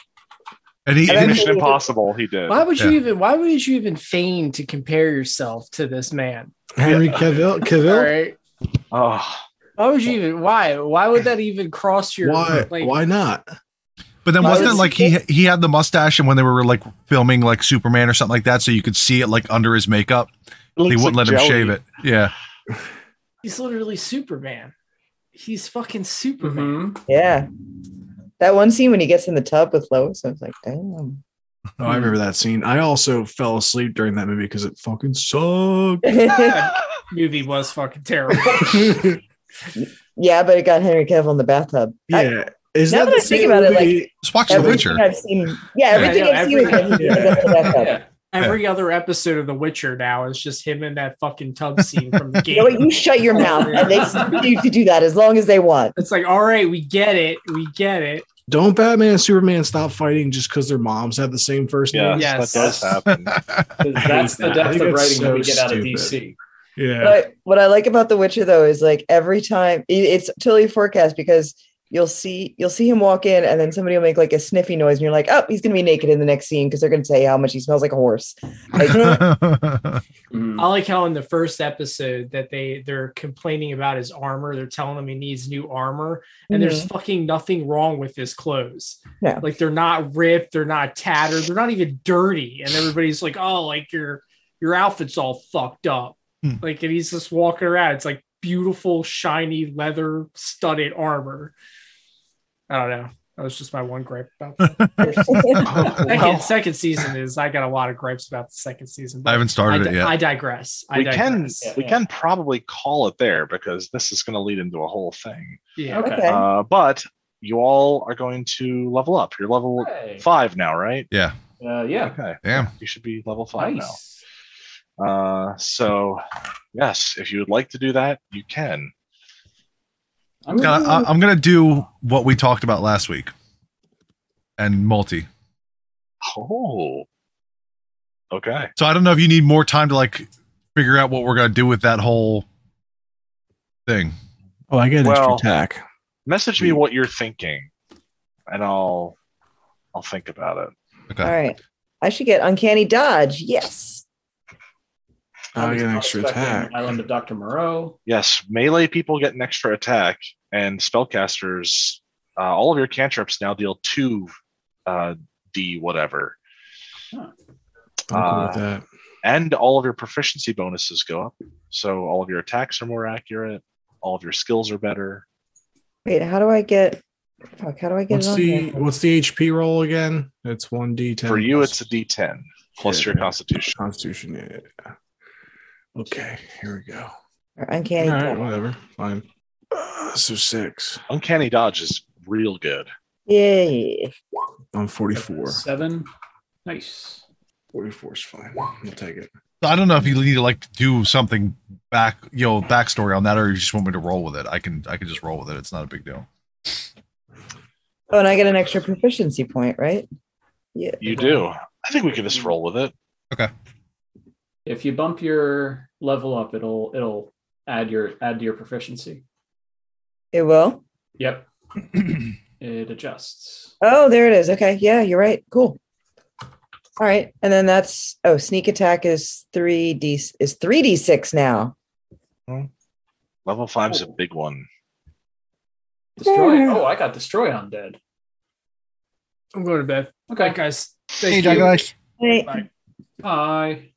And he, And and then- Mission Impossible. He did. Why would you even? Why would you even feign to compare yourself to this man? Henry Cavill. Cavill. right. Oh, Why would you even? Why? Why would that even cross your? Why? Like, Why not? But then wasn't it like he he had the mustache and when they were like filming like Superman or something like that, so you could see it like under his makeup. it He wouldn't like let him jelly. shave it. Yeah. [LAUGHS] He's literally Superman. He's fucking Superman. Mhm. Yeah. That one scene when he gets in the tub with Lois, I was like, damn. Oh, I remember that scene. I also fell asleep during that movie because it fucking sucked. [LAUGHS] That movie was fucking terrible. [LAUGHS] yeah, but it got Henry Cavill in the bathtub. I- yeah. Is Now that that the I think same about it, movie? Just watch The Witcher. I've seen, yeah, everything know, I've seen every- with him, he yeah. ends up in the bathtub. Yeah. Every other episode of The Witcher now is just him in that fucking tub scene from the [LAUGHS] You know what? game. You shut your mouth, and they continue to do that as long as they want. It's like, all right, we get it, we get it. Don't Batman and Superman stop fighting just because their moms have the same first Yes, name? Yes. that does happen. [LAUGHS] That's the I [LAUGHS] depth of it's writing that we get out of. DC. Yeah. But what I like about The Witcher though is like every time it- it's totally forecast because you'll see you'll see him walk in and then somebody will make like a sniffy noise and you're like, oh, he's gonna be naked in the next scene because they're gonna say how much he smells like a horse. Like, [LAUGHS] Mhm. I like how in the first episode that they they're complaining about his armor. They're telling him he needs new armor, and there's fucking nothing wrong with his clothes. No. Like they're not ripped, they're not tattered, they're not even dirty, and everybody's like, "Oh, like your your outfit's all fucked up." Hmm. Like, and he's just walking around. It's like beautiful, shiny leather studded armor. I don't know. That was just my one gripe about [LAUGHS] that. [LAUGHS] second, Well, second season is I got a lot of gripes about the second season. I haven't started I, it yet. I digress. I we can. Yeah, we yeah. can probably call it there because this is going to lead into a whole thing. Yeah. Okay. Okay. Uh, but you all are going to level up. You're level Hey. five now, right? yeah. Uh, yeah. Okay. Damn. You should be level five Nice. now. Uh, so yes, if you would like to do that, you can. I'm Gonna- I- I'm gonna do what we talked about last week, and multi. Oh. Okay. So I don't know if you need more time to like figure out what we're gonna do with that whole thing. Oh, I get an Well- extra attack. Message me what you're thinking, and I'll I'll think about it. Okay. All right. I should get uncanny dodge. Yes. I was get an extra expecting attack. Island of Dr. Moreau. Yes, melee people get an extra attack, and spellcasters, uh, all of your cantrips now deal two uh, d whatever, I'm cool Uh, with that. and all of your proficiency bonuses go up. So all of your attacks are more accurate. All of your skills are better. Wait, how do I get fuck, how do I get What's it on the here? what's the HP roll again? It's one D ten. For you, it's a d10 plus Yeah. your constitution. Constitution. Yeah, yeah. Okay, here we go. Or uncanny All right, whatever. Fine. Uh, so six. Uncanny dodge is real good. Yay. I'm 44. Seven. Nice. 44 is fine. I'll take it. I don't know if you need to like do something back, you know, backstory on that, or you just want me to roll with it. I can, I can just roll with it. It's not a big deal. Oh, and I get an extra proficiency point, right? Yeah. You do. I think we can just roll with it. If you bump your level up, it'll it'll add your add to your proficiency. It will. Yep. [CLEARS THROAT] it adjusts. Oh, there it is. Okay. Yeah, you're right. Cool. All right. And then that's oh, sneak attack is 3D is 3D6 now. Hmm. Level five's a oh. big one. Destroy. Oh, I got destroy undead. I'm going to bed. Okay, guys. Hey, Thank Jack, you. guys. Hey. Bye. Bye.